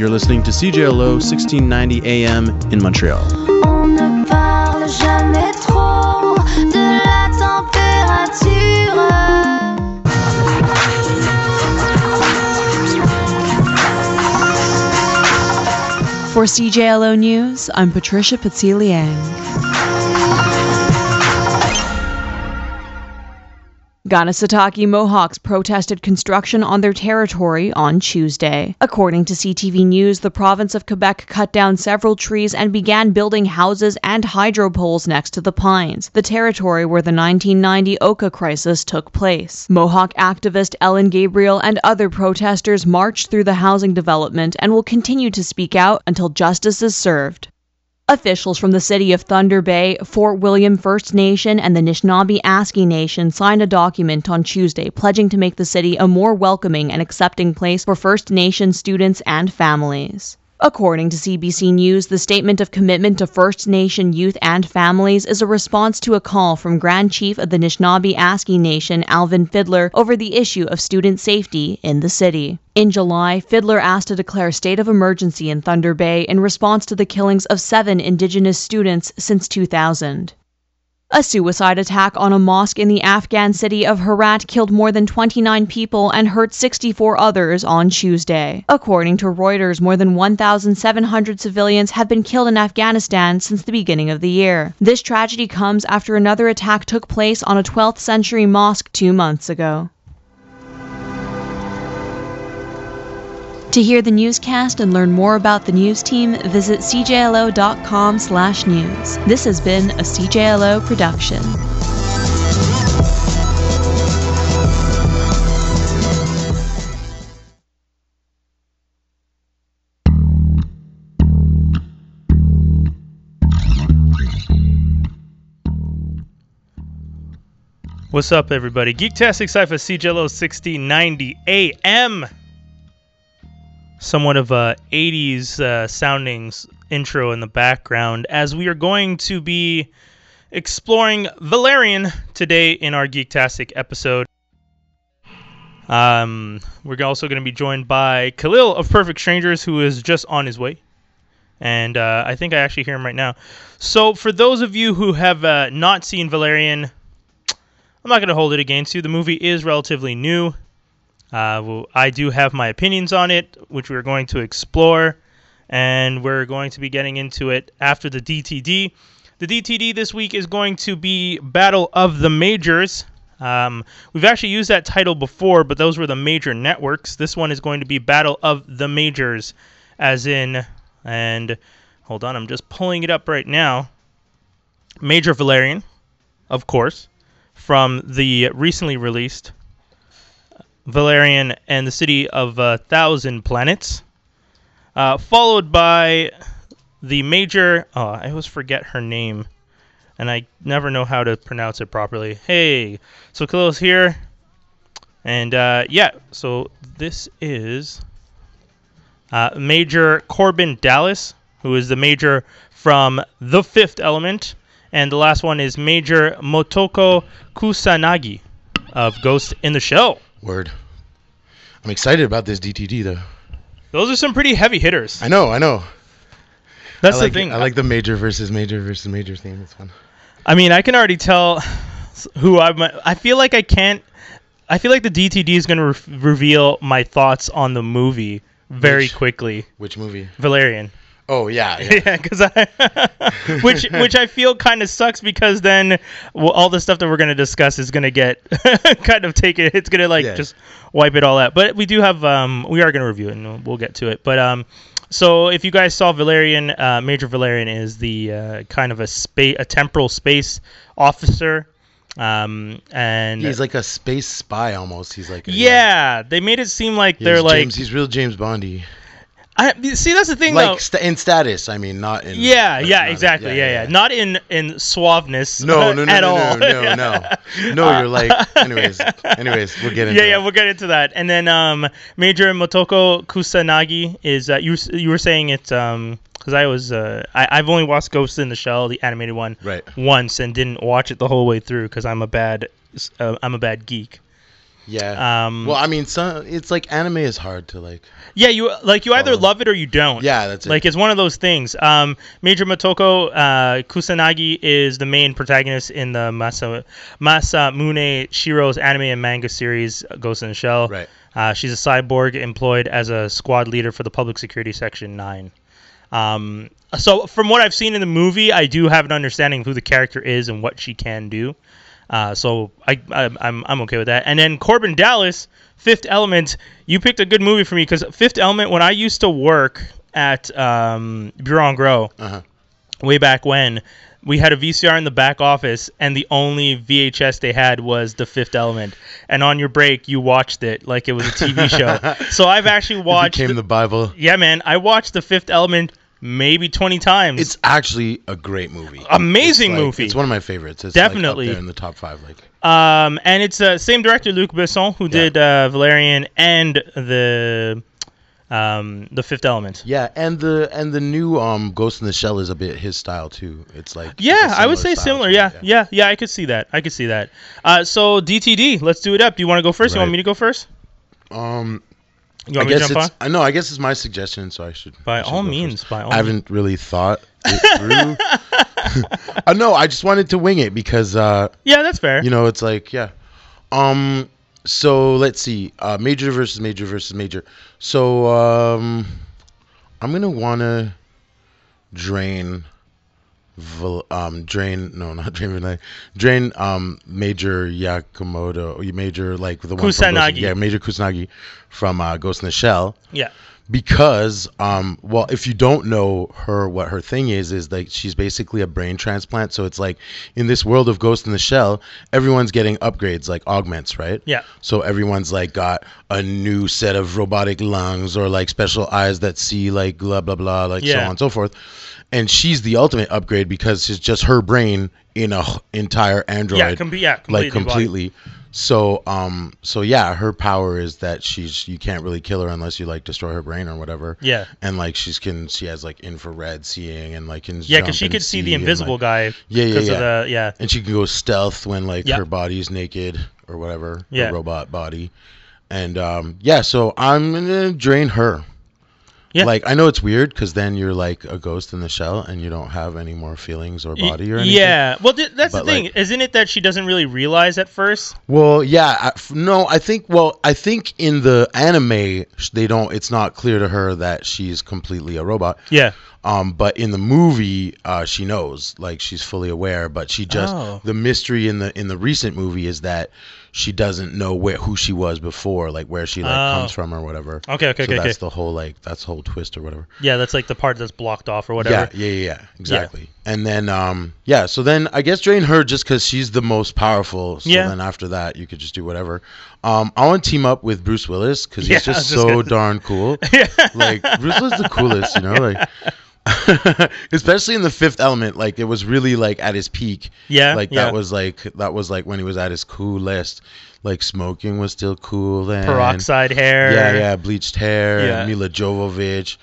You're listening to CJLO 1690 AM in Montreal. On ne parle jamais trop de la température. For CJLO News, I'm Patricia Patsiliang. Kanesatake Mohawks protested construction on their territory on Tuesday. According to CTV News, the province of Quebec cut down several trees and began building houses and hydro poles next to the pines, the territory where the 1990 Oka crisis took place. Mohawk activist Ellen Gabriel and other protesters marched through the housing development and will continue to speak out until justice is served. Officials from the city of Thunder Bay, Fort William First Nation, and the Nishnawbe Aski Nation signed a document on Tuesday pledging to make the city a more welcoming and accepting place for First Nation students and families. According to CBC News, the statement of commitment to First Nation youth and families is a response to a call from Grand Chief of the Nishnawbe Aski Nation, Alvin Fiddler, over the issue of student safety in the city. In July, Fiddler asked to declare a state of emergency in Thunder Bay in response to the killings of seven Indigenous students since 2000. A suicide attack on a mosque in the Afghan city of Herat killed more than 29 people and hurt 64 others on Tuesday. According to Reuters, more than 1,700 civilians have been killed in Afghanistan since the beginning of the year. This tragedy comes after another attack took place on a 12th century mosque two months ago. To hear the newscast and learn more about the news team, visit cjlo.com/news. This has been a CJLO production. What's up, everybody? Geektastic Cypher CJLO 1690 AM. Somewhat of a 80s uh, sounding intro in the background as we are going to be exploring Valerian today in our Geektastic episode. Um, we're also going to be joined by Khalil of Perfect Strangers, who is just on his way. And uh, I think I actually hear him right now. So, for those of you who have uh, not seen Valerian, I'm not going to hold it against you. The movie is relatively new. Uh, I do have my opinions on it, which we're going to explore, and we're going to be getting into it after the DTD. The DTD this week is going to be Battle of the Majors. Um, we've actually used that title before, but those were the major networks. This one is going to be Battle of the Majors, as in, and hold on, I'm just pulling it up right now. Major Valerian, of course from the recently released Valerian and the City of a Thousand Planets, uh, followed by the major. Oh, I always forget her name, and I never know how to pronounce it properly. Hey, so Khalil's here, and uh, yeah, so this is uh, Major Korben Dallas, who is the major from The Fifth Element. And the last one is Major Motoko Kusanagi of Ghost in the Shell. Word. I'm excited about this DTD though. Those are some pretty heavy hitters. I know, I know. That's I like, the thing. I like the major versus major versus major theme. It's fun. I mean, I can already tell who I'm. I feel like I can't. I feel like the DTD is going to re- reveal my thoughts on the movie very Which- quickly. Which movie? Valerian. Oh yeah, yeah. Yeah, I, which which I feel kind of sucks because then well, all the stuff that we're gonna discuss is gonna get kind of taken. It's gonna like Yeah. just wipe it all out. But we do have um we are gonna review it and we'll get to it. But um so if you guys saw Valerian, uh, Major Valerian is the uh, kind of a space a temporal space officer. Um and He's like a space spy almost. He's like a, yeah, they made it seem like they're like James, he's real James Bondy. I see that's the thing though. Like st- in status, I mean, not in. Yeah, yeah, not in- exactly. Yeah, yeah, Not in in suaveness. No, no, no, at no, all. no, no, no, no. You're like, anyways, anyways, we'll get into. yeah, yeah, that. we'll get into that. And then um, Major Motoko Kusanagi is uh, you you were saying it um because I was uh I, I've only watched Ghost in the Shell the animated one Right. once and didn't watch it the whole way through because I'm a bad uh, I'm a bad geek. Yeah. Um, well, I mean, some it's like anime is hard to like. Yeah, you like you either love it or you don't. Yeah, that's it. Like it's one of those things. Um, Major Motoko uh, Kusanagi is the main protagonist in the Masa Masamune Shirow's anime and manga series Ghost in the Shell. Right. Uh, she's a cyborg employed as a squad leader for the Public Security Section Nine. Um, so from what I've seen in the movie, I do have an understanding of who the character is and what she can do. Uh, so I, I I'm I'm okay with that. And then Korben Dallas, Fifth Element. You picked a good movie for me because Fifth Element. When I used to work at um, Bureau Uh-huh. way back when, we had a VCR in the back office, and the only VHS they had was The Fifth Element. And on your break, you watched it like it was a TV show. so I've actually It watched. became the Bible. yeah, man, I watched The Fifth Element maybe 20 times. It's actually a great movie. Amazing It's like- movie. It's one of my favorites. It's Definitely. like up there in the top five. Like Um, and it's uh, same director Luc Besson who Yeah. did uh, Valerian and the um, the Fifth Element. yeah, and the and the new um Ghost in the Shell is a bit his style too. It's like it's Yeah, I would say similar. to it, Yeah, yeah, yeah. I could see that. I could see that. Uh, so DTD, let's do it up. Do you want to go first? You want me to go first? Um, You I want me to guess it's I know. I guess it's my suggestion, so I should. By I should all means, first. by all I haven't really thought it through. uh, no, I just wanted to wing it because uh, Yeah, that's fair. you know it's like yeah. Um. So let's see. Uh, major versus major versus major. So um, I'm gonna wanna drain. Um, drain no not drain drain um major Yakamoto major like the one from Kusanagi. yeah major Kusanagi from uh, Ghost in the Shell yeah. because um well if you don't know her what her thing is is like she's basically a brain transplant so it's like in this world of ghost in the shell everyone's getting upgrades like augments right Yeah. so everyone's like got a new set of robotic lungs or like special eyes that see like blah blah blah like so on and so forth and she's the ultimate upgrade because it's just her brain in a entire android Yeah, com- yeah, completely like completely so um so yeah her power is that she's you can't really kill her unless you like destroy her brain or whatever Yeah. and like she's can she has like infrared seeing and like can Yeah, because she could see the and, invisible like- guy. Yeah, yeah, Because yeah. of the yeah. and she can go stealth when like Yeah. her body's naked or whatever Yeah. her robot body and um yeah so i'm gonna drain her Yeah. like i know it's weird because then you're like a ghost in the shell and you don't have any more feelings or body or anything Yeah. Well, th- that's the thing, like- isn't it? That she doesn't really realize at first. Well, yeah, I, no, I think. Well, I think in the anime, they don't. It's not clear to her that she's completely a robot. Yeah. Um, but in the movie, uh, she knows, like she's fully aware. But she just Oh. the mystery in the in the recent movie is that she doesn't know where who she was before, like where she like Oh. comes from or whatever. Okay. Okay. so okay. that's okay. the whole like that's the whole twist or whatever. Yeah, that's like the part that's blocked off or whatever. Yeah, yeah, yeah, yeah, exactly. And then, um, yeah, so then I guess drain her just because she's the most powerful. So Yeah. then after that, you could just do whatever. Um, I want to team up with Bruce Willis because he's was just just so gonna- darn cool. Yeah. like Bruce Willis is the coolest, you know, like. especially in the fifth element like it was really like at his peak Yeah, like yeah. that was like that was like when he was at his coolest like smoking was still cool then Peroxide hair. yeah, yeah, bleached hair, Yeah. Milla Jovovich.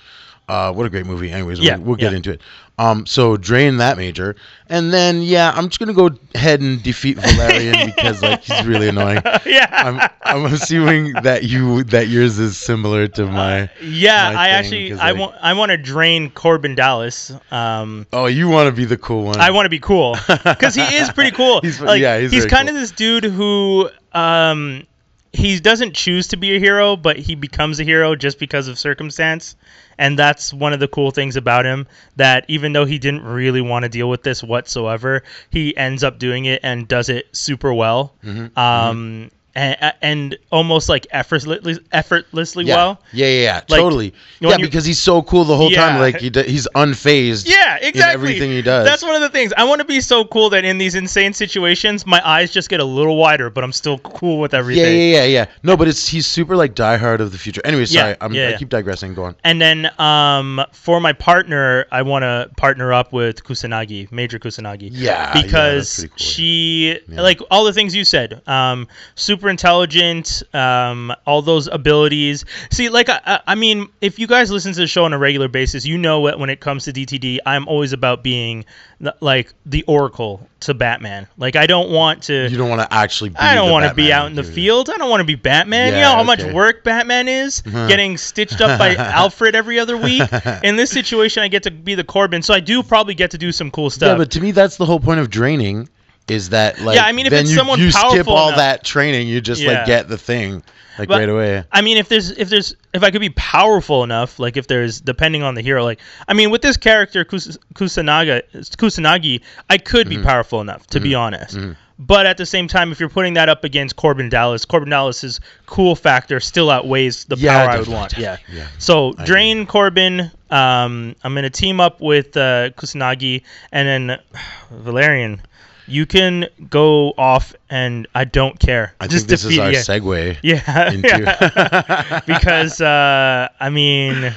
Uh, what a great movie. Anyways, Yeah, we'll, we'll get yeah. into it. Um, so drain that major, and then yeah, I'm just gonna go ahead and defeat Valerian because like he's really annoying. yeah. I'm I'm assuming that you that yours is similar to my. yeah, my I actually I like- want I want to drain Korben Dallas. Um, Oh, you want to be the cool one? I want to be cool because he is pretty cool. He's- like, yeah, he's he's kind of cool. this dude who um he doesn't choose to be a hero, but he becomes a hero just because of circumstance. And that's one of the cool things about him that even though he didn't really want to deal with this whatsoever, he ends up doing it and does it super well. Mm-hmm, Um, and, and almost like effortlessly, effortlessly Yeah. well. yeah, yeah, yeah, Like, totally. Yeah, because he's so cool the whole Yeah. time. Like he d- he's unfazed. Yeah, exactly. In everything he does. That's one of the things. I want to be so cool that in these insane situations, my eyes just get a little wider, but I'm still cool with everything. Yeah, yeah, yeah, yeah. No, but it's he's super like diehard of the future. Anyway, sorry, I'm, yeah, I keep digressing. Go on. And then um, for my partner, I want to partner up with Kusanagi, Major Kusanagi. Yeah, because cool, she like all the things you said. Um, super intelligent, um, all those abilities. See, like I, I- mean, if you guys listen to the show on a regular basis, you know what when it comes to DTD, I'm always about being the- like the Oracle to Batman. Like I don't want to. You don't want to actually. Be I don't want to be out in the field. I don't want to be Batman. you know how much work Batman is getting stitched up by Alfred every other week. In this situation, I get to be the Korben, so I do probably get to do some cool stuff. Yeah, stuff. but to me, that's the whole point of draining. Is that like? Yeah, I mean, if then it's you, someone you skip all enough- that training, you just Yeah. like get the thing like But- right away. I mean, if there's if there's if I could be powerful enough, like if there's depending on the hero, like I mean, with this character Kus- Kusanaga Kusanagi, I could Mm-hmm. be powerful enough to be honest. But at the same time, if you're putting that up against Korben Dallas, Korben Dallas's cool factor still outweighs the Yeah, power I would want. Yeah. yeah. So drain Korben. Um, I'm gonna team up with uh, Kusanagi, and then Valerian. You can go off, and I don't care. I Just think this is our yeah. segue. Yeah, into- because uh, I mean,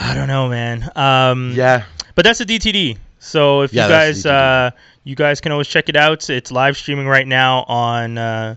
I don't know, man. Um, Yeah, but that's a DTD. So if Yeah, you guys, uh, you guys can always check it out. It's live streaming right now on. Uh,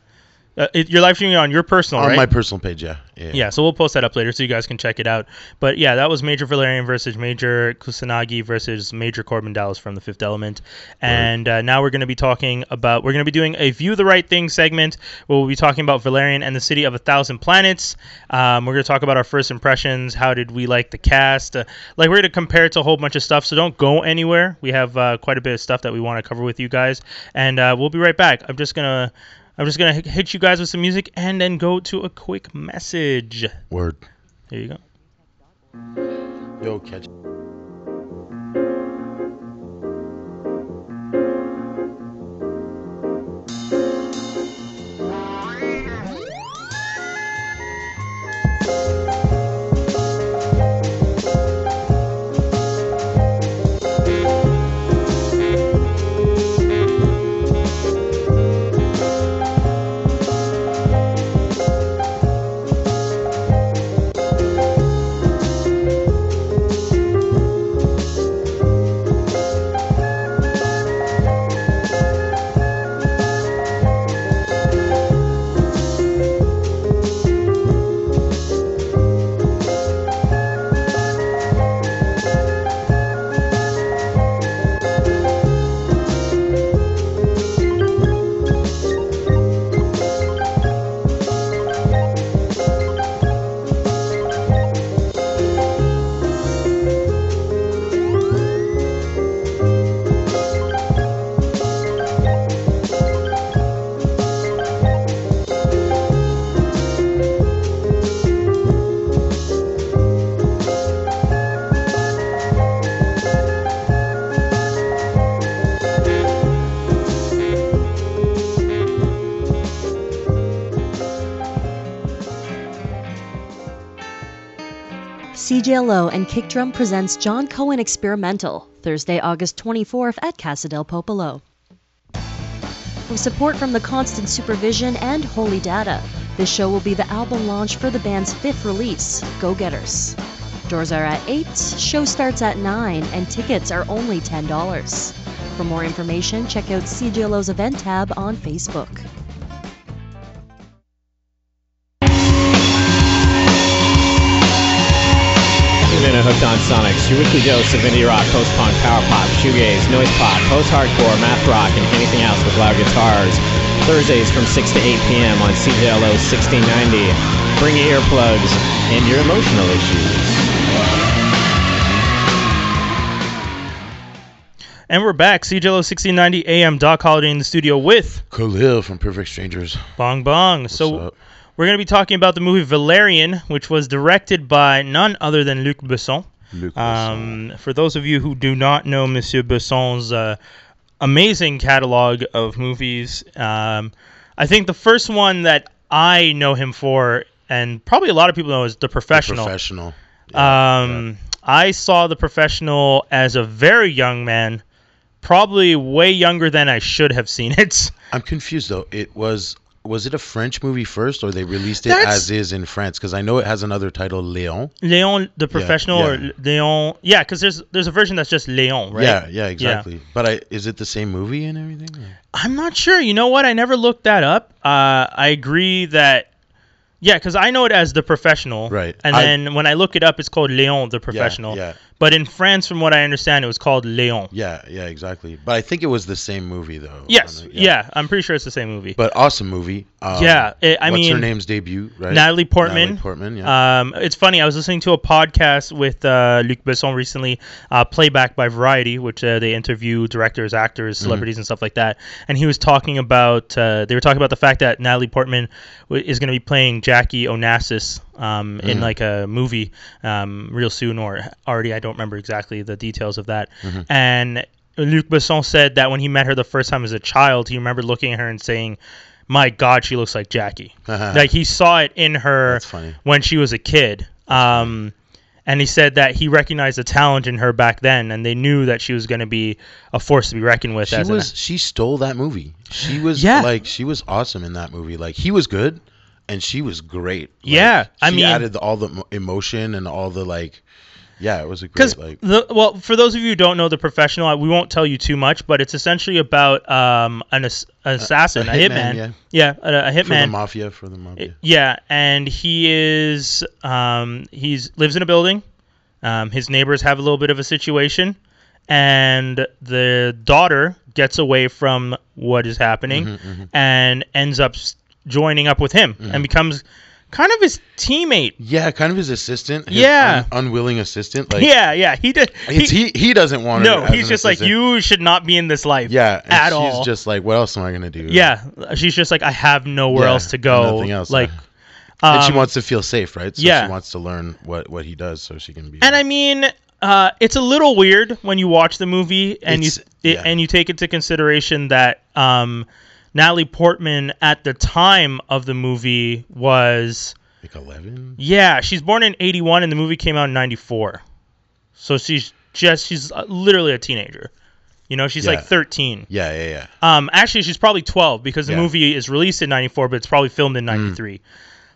uh, it, you're live streaming on your personal, on right? my personal page. Yeah, yeah. Yeah, so we'll post that up later so you guys can check it out. But yeah, that was Major Valerian versus Major Kusanagi versus Major Korben Dallas from the Fifth Element. And uh, now we're going to be talking about, we're going to be doing a View the Right Thing segment where we'll be talking about Valerian and the City of a Thousand Planets. Um, we're going to talk about our first impressions. How did we like the cast? Uh, like, we're going to compare it to a whole bunch of stuff, so don't go anywhere. We have uh, quite a bit of stuff that we want to cover with you guys. And uh, we'll be right back. I'm just going to. I'm just gonna hit you guys with some music and then go to a quick message. Word. Here you go. Yo, catch. CJLO and Kick Drum presents Jon Cohen Experimental, Thursday, August 24th at Casa del Popolo. With support from the Constant Supervision and Holy Data, this show will be the album launch for the band's fifth release, Go Getters. Doors are at 8, show starts at 9, and tickets are only $10. For more information, check out CJLO's event tab on Facebook. Hooked on Sonics, your weekly dose of indie rock, post-punk, power pop, shoegaze, noise pop, post-hardcore, math rock, and anything else with loud guitars. Thursdays from 6 to 8 p.m. on CJLO 1690. Bring your earplugs and your emotional issues. And we're back. CJLO 1690 AM. Doc Holiday in the studio with Khalil from Perfect Strangers. Bong Bong. so up? We're going to be talking about the movie Valerian, which was directed by none other than Luc Besson. Luc Um, for those of you who do not know Monsieur Besson's uh, amazing catalog of movies, um, I think the first one that I know him for, and probably a lot of people know, is The Professional. Professional. Um, I saw The Professional as a very young man, probably way younger than I should have seen it. I'm confused though. It was was it a French movie first, or they released it That's- as is in France? Because I know it has another title, Léon. Leon the professional yeah. or Leon yeah because there's there's a version that's just Leon right Yeah, yeah, exactly. But I, is it the same movie and everything? or- I'm not sure you know what I never looked that up uh, I agree that yeah because I know it as the professional Right. and I- then when I look it up it's called Leon the professional yeah. but in France from what I understand it was called Leon Yeah, yeah, exactly. But I think it was the same movie though. yes the- yeah. I'm pretty sure it's the same movie But awesome movie. Um, Yeah, it- I what's her name's debut? Right. Natalie Portman. Natalie Portman. Yeah. Um, it's funny. I was listening to a podcast with uh, Luc Besson recently, uh, playback by Variety, which uh, they interview directors, actors, Mm-hmm. celebrities, and stuff like that. And he was talking about. Uh, they were talking about the fact that Natalie Portman w- is going to be playing Jackie Onassis um, in Mm. like a movie um, real soon, or already. I don't remember exactly the details of that. Mm-hmm. And Luc Besson said that when he met her the first time as a child, he remembered looking at her and saying. My God, she looks like Jackie. like he saw it in her when she was a kid. Um, and he said that he recognized the talent in her back then, and they knew that she was going to be a force to be reckoned with. she as an- was. She stole that movie. She was. Yeah. Like she was awesome in that movie. Like he was good, and she was great. Like, Yeah, I she mean- added all the emotion and all the like. Yeah, it was a great like. the well, for those of you who don't know the professional, we won't tell you too much, but it's essentially about um an, ass- an assassin, a, a hitman, hitman, yeah, a, a For the hitman, mafia, for the mafia. yeah, and he is um he's lives in a building. Um, his neighbors have a little bit of a situation, and the daughter gets away from what is happening Mm-hmm, and ends up joining up with him and becomes kind of his teammate. Yeah, kind of his assistant. His Yeah. un- unwilling assistant. Like, yeah, yeah, he did. It's, he, he doesn't want no, he's just like you should not be in this life. Yeah, at she's all. just like, what else am I gonna do? yeah, she's just like I have nowhere Yeah, else to go. nothing else. Like, and she um, wants to feel safe, right? So yeah. she wants to learn what what he does, so she can be. And I mean, uh, it's a little weird when you watch the movie and It's- you it, yeah. and you take into consideration that um, Natalie Portman at the time of the movie was like eleven. yeah, she's born in '81 and the movie came out in '94, so she's just she's literally a teenager. You know, she's like 13. Yeah, yeah, yeah. Um, actually, she's probably 12 because the Yeah. movie is released in '94, but it's probably filmed in '93.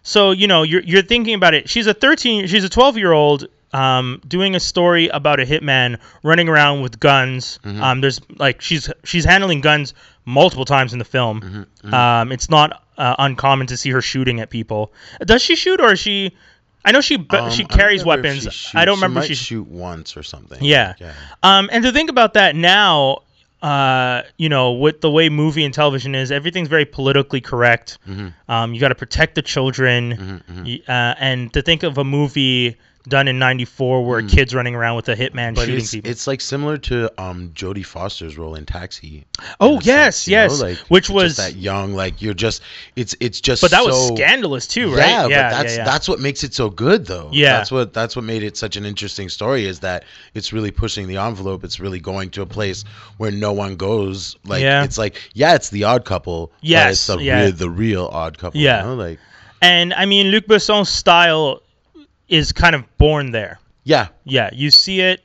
So you know, you're you're thinking about it. She's a 13, she's a 12 year old um, doing a story about a hitman running around with guns. Um, there's like she's she's handling guns multiple times in the film. Um, it's not uh, uncommon to see her shooting at people. Does she shoot or is she? I know she but Um, she carries weapons. she. I don't remember She she shoot once or something. yeah. yeah. Um, and to think about that now, uh, you know, with the way movie and television is, everything's very politically correct. Mm-hmm. Um, you got to protect the children, Y- uh, and to think of a movie done in '94 where a kid's running around with a hitman Mm. But shooting it's, people. it's like similar to um Jodie Foster's role in Taxi. Oh, yes, you know, yes, like, which was- that young, like you're just it's it's just. but that was scandalous too, right? Yeah, but that's yeah, yeah. that's what makes it so good, though. Yeah. that's what that's what made it such an interesting story is that it's really pushing the envelope. It's really going to a place where no one goes. Like Yeah. it's like yeah, it's the Odd Couple. but Yes, it's the yeah. real the real Odd Couple. Yeah. you know? like And I mean, Luc Besson's style is kind of born there. yeah, Yeah, you see it,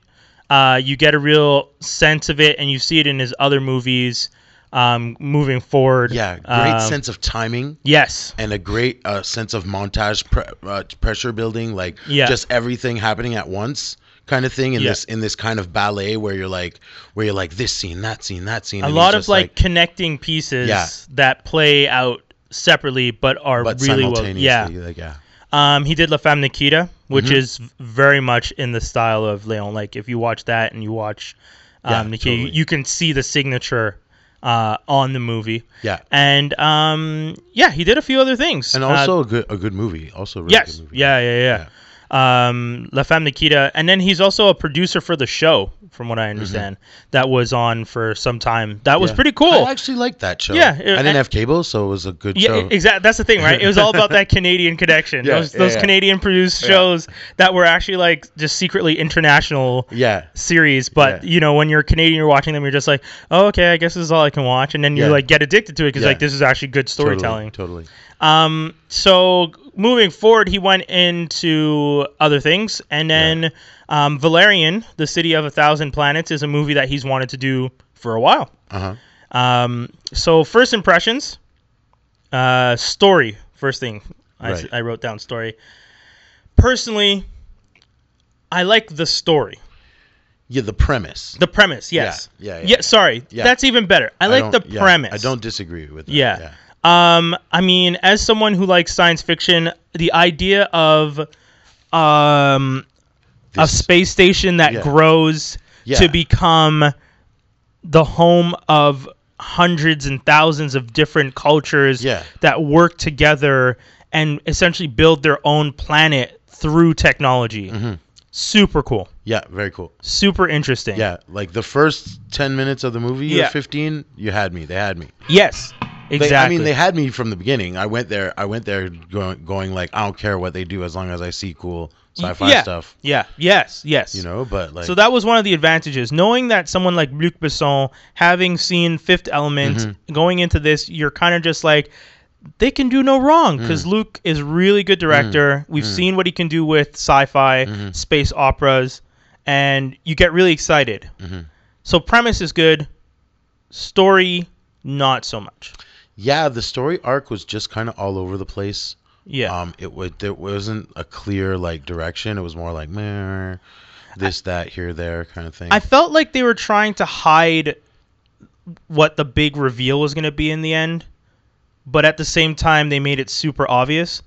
uh, you get a real sense of it, and you see it in his other movies um, moving forward. yeah, great Um, sense of timing. Yes. and a great uh, sense of montage pre- uh, pressure building like Yeah. just everything happening at once kind of thing in Yeah. this in this kind of ballet where you're like where you're like this scene that scene that scene A lot of just, like, connecting pieces Yeah. that play out separately, but are but really well. Yeah. like yeah Um, he did La Femme Nikita, which Mm-hmm. is very much in the style of Leon. Like if you watch that and you watch um, Yeah, Nikita, you, totally. you can see the signature uh, on the movie. yeah And um, yeah, he did a few other things. and Uh, also a good a good movie also a really yes, good movie. yeah, yeah, yeah. Um, La Femme Nikita, and then he's also a producer for the show, from what I understand. That was on for some time. That was Mm-hmm. Pretty cool. I actually liked that show Yeah, I didn't and- have cable so it was a good Yeah, show exactly. That's the thing, right? It was all about that Canadian connection. Yeah, those those yeah. Canadian produced shows that were actually like just secretly international yeah series. But Yeah. you know, when you're Canadian, you're watching them, you're just like, oh, okay, I guess this is all I can watch, and then you Yeah. like get addicted to it because Yeah. like this is actually good storytelling. totally, totally. Um, so moving forward, he went into other things, and then um, Valerian, the City of a Thousand Planets, is a movie that he's wanted to do for a while. uh-huh Um, so first impressions, Uh, story first thing. I, Right. I wrote down story. Personally, I like the story, Yeah, the premise. the premise. Yes. Yeah, yeah, Yeah. yeah. sorry, Yeah. that's even better. I like the yeah, premise. I don't disagree with that. Yeah. Um, I mean, as someone who likes science fiction, the idea of um a This- space station that Yeah. grows Yeah. to become the home of hundreds and thousands of different cultures Yeah. that work together and essentially build their own planet through technology. Mm-hmm. Super cool. Yeah, very cool. Super interesting. Yeah, like the first 10 minutes of the movie Yeah. or 15, you had me. They had me. Yes. They, Exactly. I mean, they had me from the beginning. I went there. I went there going, going like, I don't care what they do as long as I see cool sci-fi yeah. stuff. Yeah. Yes. Yes. You know, but like, so that was one of the advantages. Knowing that someone like Luc Besson, having seen Fifth Element, Mm-hmm. going into this, you're kind of just like, they can do no wrong Mm. because Luc is really good director. We've seen what he can do with sci-fi, Mm-hmm. space operas, and you get really excited. Mm-hmm. So premise is good, story not so much. Yeah, the story arc was just kind of all over the place. Yeah. Um, it would there wasn't a clear like direction. It was more like meh, this, that, here, there kind of thing. I felt like they were trying to hide what the big reveal was going to be in the end, but at the same time, they made it super obvious.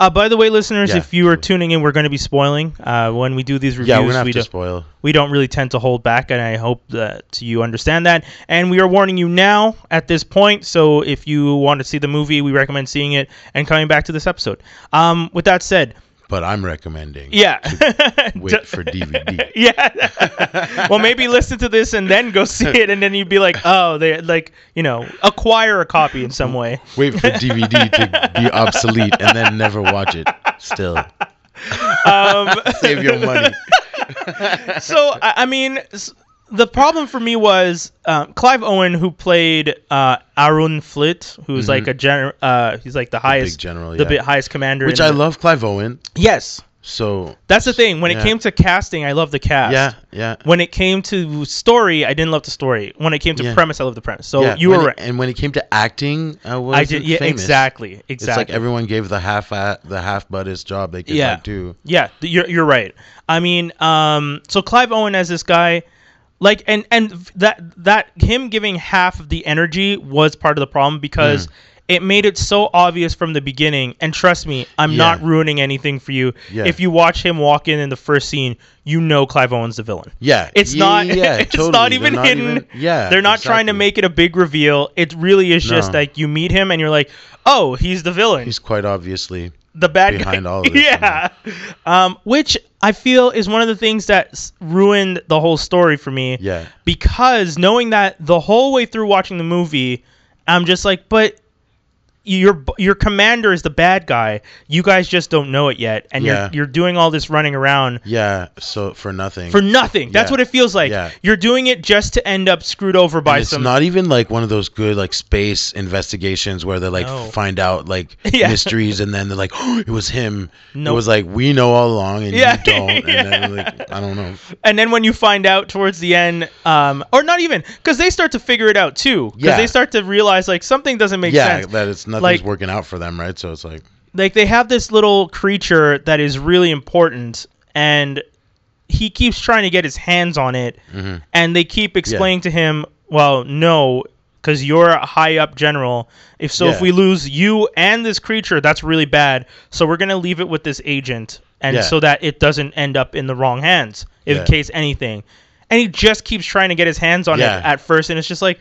Uh, by the way, listeners, Yeah, if you are tuning in, we're going to be spoiling uh, when we do these reviews. yeah, we're gonna we, to don't, spoil. we don't really tend to hold back, and I hope that you understand that. And we are warning you now at this point. So if you want to see the movie, we recommend seeing it and coming back to this episode. Um, with that said, But I'm recommending. yeah. Wait for DVD. Yeah. well, maybe listen to this and then go see it, and then you'd be like, oh, they like you know acquire a copy in some way. Wait for DVD to be obsolete and then never watch it. Still, Um, save your money. so I, mean, the problem for me was uh, Clive Owen, who played uh, Arün Filitt, who's like a gen- uh, he's like the highest, Mm-hmm. general, the yeah. bit highest commander. Which I the- love Clive Owen. Yes, So that's the thing. When it came to casting, I love the cast. yeah, yeah. When it came to story, I didn't love the story. When it came to Yeah. premise, I love the premise. So yeah. you When were it- right. And when it came to acting, I was I did. Yeah, famous. exactly. Exactly. It's like everyone gave the half the half buttest job they could Yeah. do. Yeah, you're you're right. I mean, um, so Clive Owen as this guy, like, and and that that him giving half of the energy was part of the problem because it made it so obvious from the beginning. And trust me, I'm Yeah. not ruining anything for you. Yeah. If you watch him walk in in the first scene, you know Clive Owen's the villain. Yeah, It's not. Yeah, it's totally. not even not hidden. even- yeah, they're not trying to make it a big reveal. It really is just No. like you meet him and you're like, oh, he's the villain He's quite obviously. the bad behind guy. all of this yeah, um, which I feel is one of the things that ruined the whole story for me. Yeah. because knowing that the whole way through watching the movie, I'm just like, but your your commander is the bad guy. You guys just don't know it yet, and Yeah. you're you're doing all this running around Yeah, so for nothing. for nothing. That's Yeah. what it feels like. Yeah. You're doing it just to end up screwed over by And it's some. not even like one of those good like space investigations where they like No. find out like Yeah. mysteries and then they're like, oh, it was him. Nope. It was like we know all along and Yeah. you don't. And Yeah. then like I don't know. and then when you find out towards the end, um, or not even, because they start to figure it out too. Because Yeah. they start to realize like something doesn't make yeah, sense. that it's nothing's Like- working out for them, right? So it's like like they have this little creature that is really important and he keeps trying to get his hands on it Mm-hmm. and they keep explaining to him well no because you're a high up general if so if we lose you and this creature that's really bad so we're going to leave it with this agent and Yeah. so that it doesn't end up in the wrong hands in Yeah. case anything and he just keeps trying to get his hands on Yeah. it at first and it's just like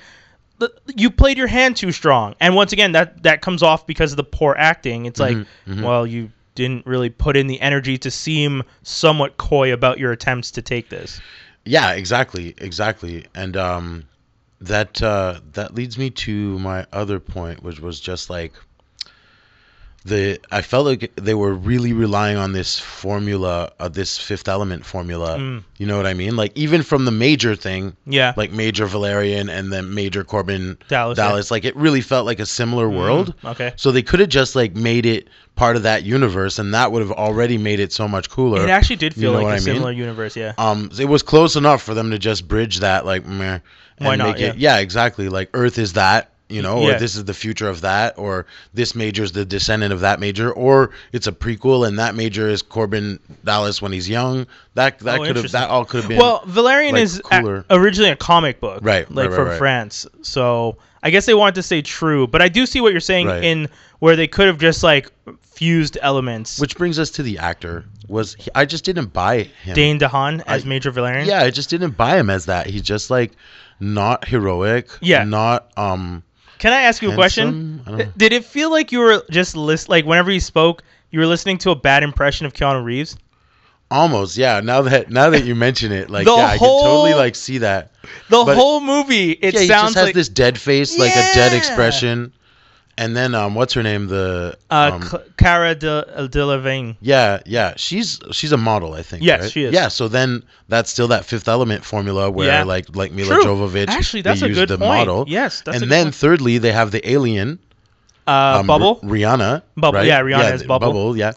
you played your hand too strong. And once again that that comes off because of the poor acting. It's like Mm-hmm, well you didn't really put in the energy to seem somewhat coy about your attempts to take this. Yeah, exactly, exactly, and um, that uh, that leads me to my other point, which was just like the I felt like they were really relying on this formula, uh, this Fifth Element formula. Mm. You know what I mean? Like even from the Major thing, yeah like Major Valerian and then Major Korben Dallas, yeah. Like it really felt like a similar world. okay So they could have just like made it part of that universe, and that would have already made it so much cooler. it actually did You feel know like a I mean? similar universe yeah um it was close enough for them to just bridge that like meh, Why not, make it yeah exactly like earth is that you know, Yeah. or this is the future of that, or this major is the descendant of that major, or it's a prequel and that major is Korben Dallas when he's young. That that Oh, could have that all could have been Well, Valerian like, is a- originally a comic book, Right, Like right, from right. France. So I guess they wanted to stay true, but I do see what you're saying Right. in where they could have just like fused elements. Which brings us to the actor. Was he, I just didn't buy him. Dane DeHaan as I- Major Valerian. Yeah, I just didn't buy him as that. He's just like not heroic. Yeah. Not um. Can I ask you a question? Handsome? Did it feel like you were just list like whenever you spoke, you were listening to a bad impression of Keanu Reeves? Almost, yeah. Now that now that you mention it, like The yeah, I can totally like see that. The But- whole movie, it yeah, he sounds just has like this dead face, like a dead expression. And then um, what's her name? The uh, um, Cara de, Delevingne. yeah, yeah. She's she's a model, I think. Yes, right? she is. Yeah. So then that's still that Fifth Element formula where Yeah. like like Milla True. Jovovich. Actually, they that's a good the point. model. Yes, that's and then point. thirdly, they have the alien. Uh, um, Bubble. R- Rihanna. Bubble, right? yeah, Rihanna is th- Bubble. yeah.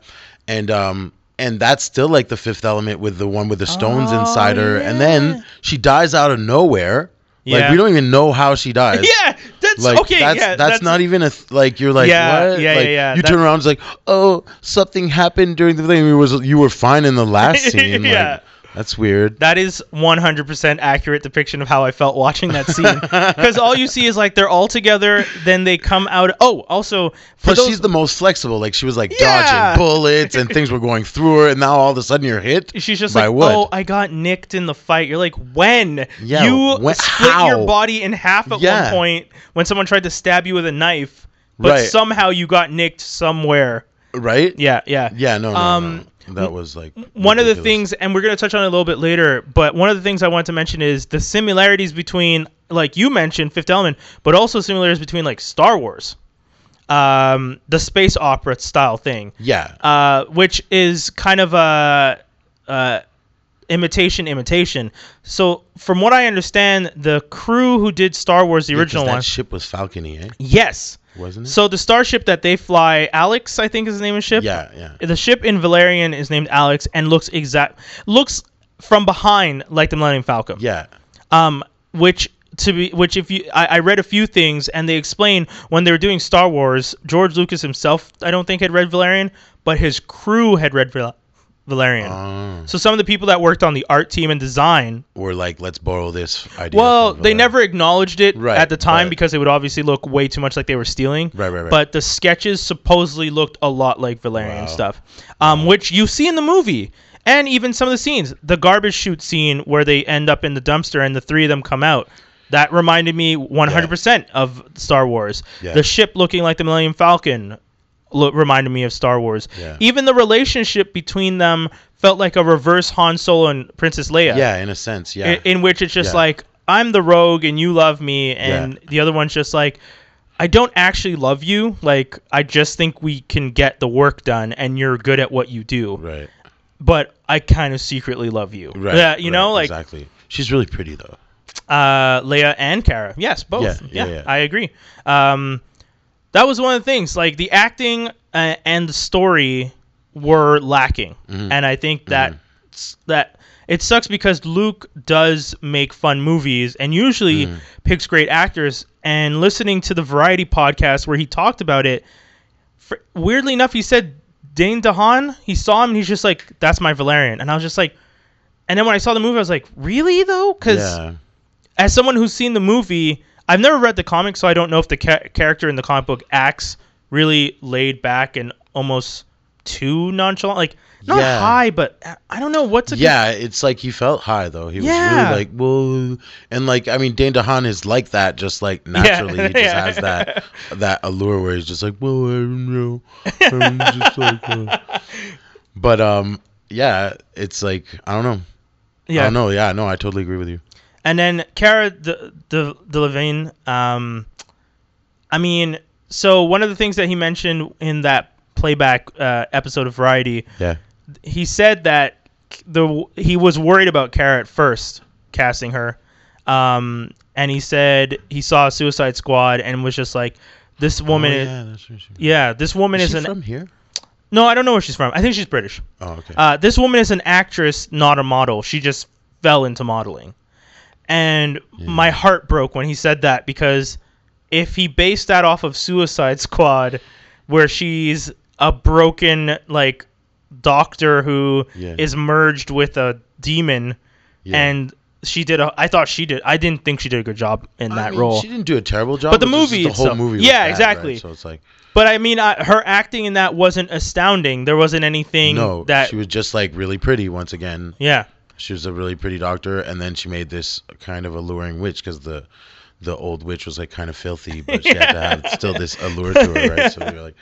And um and that's still like the fifth element with the one with the stones Oh, inside her. And then she dies out of nowhere. Like Yeah. we don't even know how she dies. yeah, that's Like okay. that's, yeah, that's not even a th- like you're like Yeah, what? yeah, like, yeah, yeah, You that- turn around, it's like oh something happened during the thing. It was you were fine in the last scene. Yeah. Like, that's weird. That is 100% accurate depiction of how I felt watching that scene. Because all you see is like they're all together, then they come out. Oh, also, for Plus, those, she's the most flexible. Like she was like Yeah. dodging bullets and things were going through her, and now all of a sudden you're hit. she's just like, oh, I got nicked in the fight. You're like, when? Yeah, you when- split how? your body in half at Yeah. one point when someone tried to stab you with a knife, but Right. somehow you got nicked somewhere. right? Yeah, yeah. Yeah, no, no, Um, no. That was like one of the things and we're going to touch on it a little bit later but one of the things i want to mention is the similarities between like you mentioned fifth element but also similarities between like star wars um, the space opera style thing. Yeah, uh, which is kind of a uh, imitation imitation. So from what i understand the crew who did star wars the Yeah, original that one ship was Falcony, eh? yes Wasn't it? so the starship that they fly alex i think is the name of the ship yeah, yeah. the ship in Valerian is named Alex and looks exact looks from behind like the Millennium Falcon. Yeah, Um, which to be which if you I, I read a few things and they explain when they were doing Star Wars, George Lucas himself I don't think had read Valerian, but his crew had read Val- Valerian. Oh. so some of the people that worked on the art team and design, were like let's borrow this idea. well, they never acknowledged it Right, at the time right. because it would obviously look way too much like they were stealing. Right, right, right. But the sketches supposedly looked a lot like Valerian Wow. stuff, um, which you see in the movie, and even some of the scenes. The garbage chute scene where they end up in the dumpster and the three of them come out. That reminded me 100% of Star Wars. Yeah. The ship looking like the Millennium Falcon lo- reminded me of Star Wars. Yeah. Even the relationship between them felt like a reverse Han Solo and Princess Leia Yeah, in a sense, yeah. in, in which it's just Yeah. like I'm the rogue and you love me, and Yeah. the other one's just like I don't actually love you. Like I just think we can get the work done, and you're good at what you do. right, But I kind of secretly love you. right. Yeah, you right, know, like exactly. She's really pretty though. uh, Leia and Cara. Yes, both. Yeah, Yeah, yeah, yeah. I agree. Um, that was one of the things. Like the acting uh, and the story were lacking, Mm-hmm. and I think that that it sucks because Luc does make fun movies and usually Mm-hmm. picks great actors. And listening to the Variety podcast where he talked about it, for, weirdly enough, he said Dane DeHaan. He saw him and he's just like, "That's my Valerian," and I was just like. And then when I saw the movie, I was like, "Really though?" Because Yeah, as someone who's seen the movie, I've never read the comic, so I don't know if the ca- character in the comic book acts really laid back and almost too nonchalant. Like not Yeah. high, but I don't know what's a good- yeah. It's like he felt high though. He was really like whoa, and like I mean, Dane DeHaan is like that. Just like naturally, he just yeah. has that that allure where he's just like, well, I don't know, I'm just like, uh. but um, yeah, it's like I don't know. I yeah. don't know. Yeah, no, I totally agree with you. And then Cara De, De, Delevingne, um, I mean, so one of the things that he mentioned in that playback uh, episode of Variety Yeah. he said that the he was worried about Cara at first casting her, um, and he said he saw Suicide Squad and was just like, "This woman, oh, is, yeah, that's right. yeah, this woman Is is, she an from here? no, I don't know where she's from. I think she's British. Oh, okay. Uh, this woman is an actress, not a model. She just fell into modeling, and my heart broke when he said that because if he based that off of Suicide Squad, where she's a broken like doctor who is Yeah. merged with a demon, Yeah. and she did. A, I thought she did. I didn't think she did a good job in I that mean, role. She didn't do a terrible job. But the movie the whole itself- movie. Yeah, exactly. right? So it's like But I mean, I, her acting in that wasn't astounding. There wasn't anything no, that. she was just like really pretty once again. yeah. She was a really pretty doctor, and then she made this kind of alluring witch because the the old witch was like kind of filthy, but she had to have still this allure to her, right? So we were like,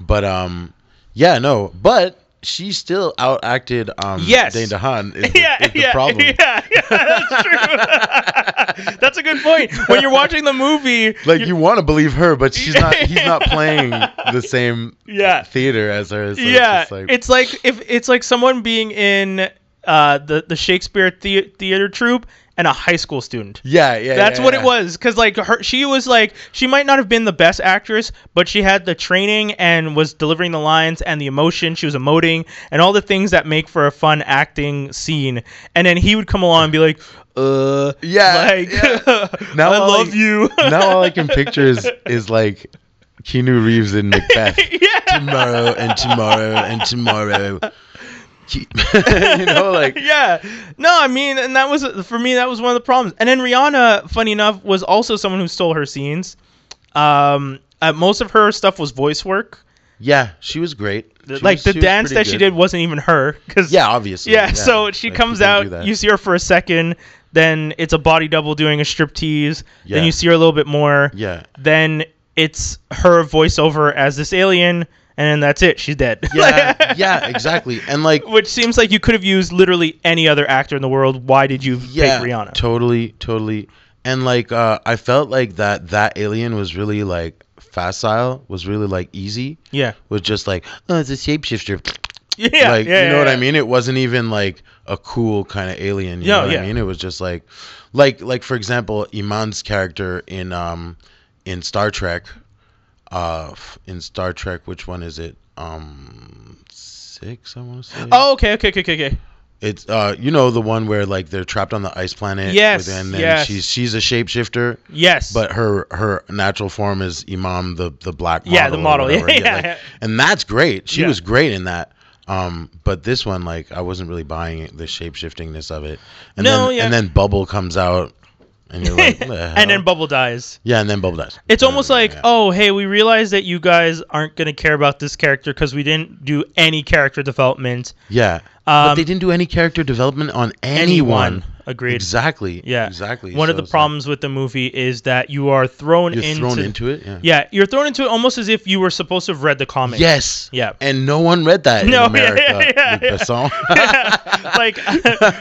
but um, yeah, no, but she still outacted um Yes. Dane DeHaan is the, yeah, is the yeah, problem. yeah, yeah, that's true. that's a good point. When you're watching the movie, Like you- want to believe her, but she's not. He's not playing the same yeah, theater as her. So yeah, it's, just like, it's like if it's like someone being in uh, the the Shakespeare thea- theater troupe and a high school student. yeah, yeah. That's yeah, what yeah. it was, because like her, she was like she might not have been the best actress, but she had the training and was delivering the lines and the emotion. She was emoting and all the things that make for a fun acting scene. And then he would come along and be like, "Uh, Yeah, like yeah. Now I love I- you." now all I can picture is is like Keanu Reeves in Macbeth. yeah, tomorrow and tomorrow and tomorrow. You know, like yeah. No, I mean, and that was for me. That was one of the problems. And then Rihanna, funny enough, was also someone who stole her scenes. Um, uh, most of her stuff was voice work. yeah, she was great. She like was- the dance that she did wasn't even her. Cause Yeah, obviously. yeah. So she Like, comes out. You see her for a second. Then it's a body double doing a strip tease. Yeah. Then you see her a little bit more. Yeah. Then it's her voiceover as this alien, and then that's it. She's dead. Yeah, yeah, exactly. And like Which seems like you could have used literally any other actor in the world. Why did you yeah, pick Rihanna? totally, totally. And like uh I felt like that that alien was really like facile, was really like easy. yeah. Was just like, oh, it's a shapeshifter. Yeah. like yeah, you know yeah, what yeah. I mean? It wasn't even like a cool kind of alien. You No, know what yeah. I mean? It was just like, like, like for example, Iman's character in um in Star Trek, uh, in Star Trek, which one is it? Um, six, I want to say. Oh, okay, okay, okay, okay, okay. it's uh, you know, the one where like they're trapped on the ice planet. Yes, and then yes. she's she's a shapeshifter. Yes. But her her natural form is Iman, the the black model. Yeah, the or model, whatever. yeah, like- yeah. and that's great. She Yeah. was great in that. Um, but this one, like, I wasn't really buying it, the shape shiftingness of it. And No, then, yeah. And then Bubble comes out, and you're like, the and then Bubble dies. yeah, and then Bubble dies. It's almost like, Yeah. oh, hey, we realize that you guys aren't going to care about this character because we didn't do any character development. yeah. but Um, they didn't do any character development on anyone. Agreed. Exactly. Yeah. Exactly. One of the like, problems with the movie is that you are thrown you're into. thrown into it. Yeah. Yeah, you're thrown into it almost as if you were supposed to have read the comic. Yes. Yeah. And no one read that No, in America. yeah, yeah, yeah. Besson. like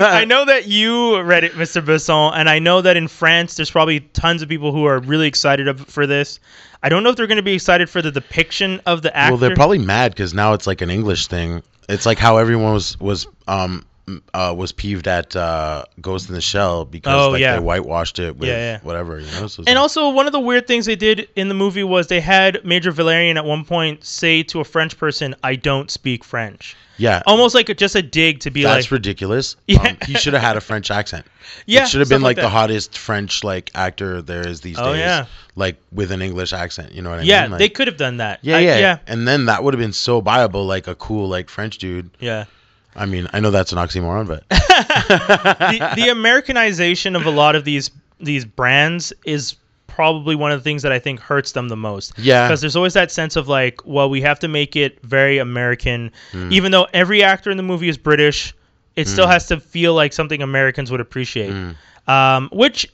I know that you read it, Mr. Besson, and I know that in France there's probably tons of people who are really excited for this. I don't know if they're going to be excited for the depiction of the actor. Well, they're probably mad because now it's like an English thing. It's like how everyone was was um uh, was peeved at uh, Ghost in the Shell because Oh, like yeah. they whitewashed it with Yeah, yeah. whatever you know. So And like- also, one of the weird things they did in the movie was they had Major Valerian at one point say to a French person, "I don't speak French," yeah, almost like a, just a dig to be that's like, that's ridiculous. Yeah. Um, he should have had a French accent. Yeah, it should have been like like, the hottest French like actor there is these Oh, days. yeah. like with an English accent. You know what I "Yeah, mean? Like, they could have done that." Yeah, I- yeah, yeah, And then that would have been so viable, like a cool like French dude. yeah. I mean, I know that's an oxymoron, but the, the Americanization of a lot of these these brands is probably one of the things that I think hurts them the most. Yeah. Because there's always that sense of like, well, we have to make it very American, Hmm. even though every actor in the movie is British. It still has to feel like something Americans would appreciate, Hmm. um, which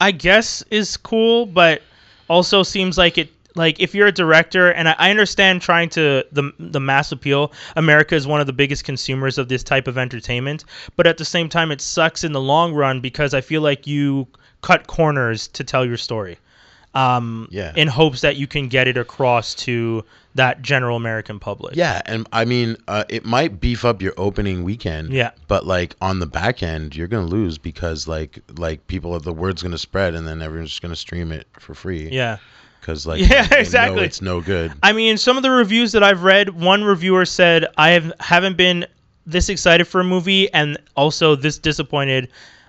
I guess is cool, but also seems like it. Like if you're a director, and I, I understand trying to the the mass appeal. America is one of the biggest consumers of this type of entertainment, but at the same time, it sucks in the long run because I feel like you cut corners to tell your story, um, Yeah. in hopes that you can get it across to that general American public. yeah, and I mean, uh, it might beef up your opening weekend. Yeah. but like on the back end, you're gonna lose because like like people the word's gonna spread, and then everyone's just gonna stream it for free. yeah. Because like Yeah, know exactly. it's no good. I mean, some of the reviews that I've read, one reviewer said I have haven't been this excited for a movie and also this disappointed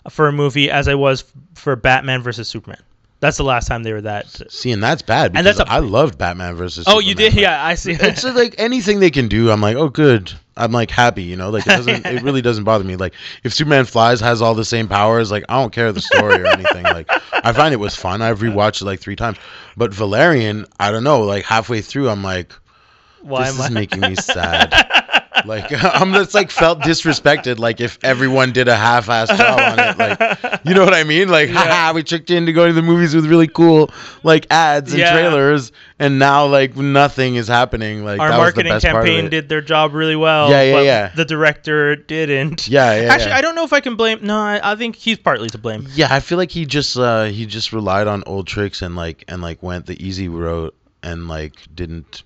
for a movie as I was for Batman versus Superman. That's the last time they were that. See, and that's bad because And that's a- I loved Batman versus. Oh, you did? Yeah, I see. it's like anything they can do. I'm like, oh, good. I'm like happy, you know. Like it doesn't. it really doesn't bother me. Like if Superman flies, has all the same powers. Like I don't care the story or anything. Like I find it was fun. I've rewatched it like three times. But Valerian, I don't know. Like halfway through, I'm like, Why this is I? making me sad. like I'm just like felt disrespected. Like if everyone did a half-ass job on it, like you know what I mean? Like, haha, we tricked you into going to the movies with really cool like ads and Yeah. trailers, and now like nothing is happening. Like Our that was the marketing best part of campaign did their job really well. Yeah, yeah, but yeah. The director didn't. Yeah, yeah, Actually, yeah. I don't know if I can blame. No, I, I think he's partly to blame. Yeah, I feel like he just uh he just relied on old tricks and like and like went the easy route and like didn't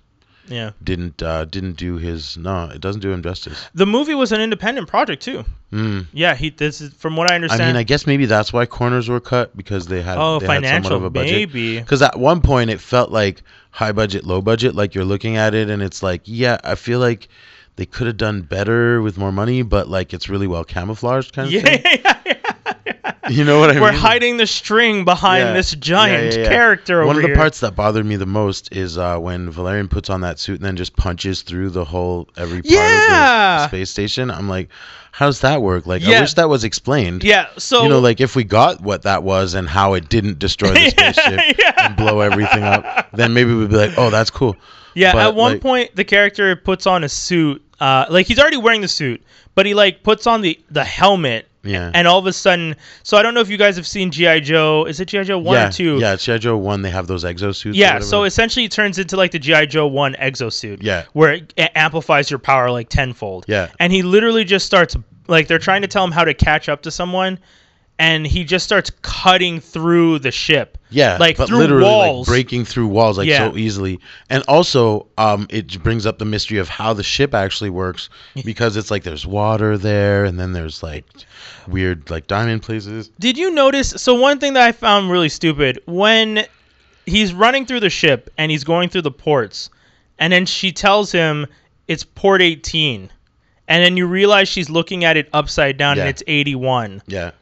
Yeah. didn't uh didn't do his no, it doesn't do him justice. The movie was an independent project too. Mm. Yeah, he. This is from what I understand. I mean, I guess maybe that's why corners were cut because they had oh, they had financial, of a budget. maybe. Because at one point it felt like high budget, low budget. Like you're looking at it and it's like, yeah, I feel like they could have done better with more money, but like it's really well camouflaged kind of Yeah, thing. yeah, yeah. You know what I mean? We're hiding the string behind Yeah. this giant Yeah, yeah, yeah. character over One of the here. parts that bothered me the most is uh, when Valerian puts on that suit and then just punches through the whole every part of the space station. I'm like, how does that work? Like, I wish that was explained. Yeah. So you know, like if we got what that was and how it didn't destroy the spaceship Yeah. and blow everything up, then maybe we'd be like, oh, that's cool. Yeah, But, at one like- point the character puts on a suit. Uh, like he's already wearing the suit, but he like puts on the the helmet. Yeah. And all of a sudden, so I don't know if you guys have seen GI Joe. Is it GI Joe one yeah, or two? Yeah, G.I. Joe 1, they have those exosuits. Yeah, so essentially it turns into like the GI Joe one exosuit. Yeah. Where it a- amplifies your power like tenfold. Yeah. And he literally just starts like they're trying to tell him how to catch up to someone, and he just starts cutting through the ship. Yeah, like but through literally walls. like breaking through walls like Yeah. so easily. And also, um, it brings up the mystery of how the ship actually works because it's like there's water there, and then there's like weird like diamond places. Did you notice? So one thing that I found really stupid when he's running through the ship and he's going through the ports, and then she tells him it's port 18, and then you realize she's looking at it upside down Yeah. and it's 81. Yeah,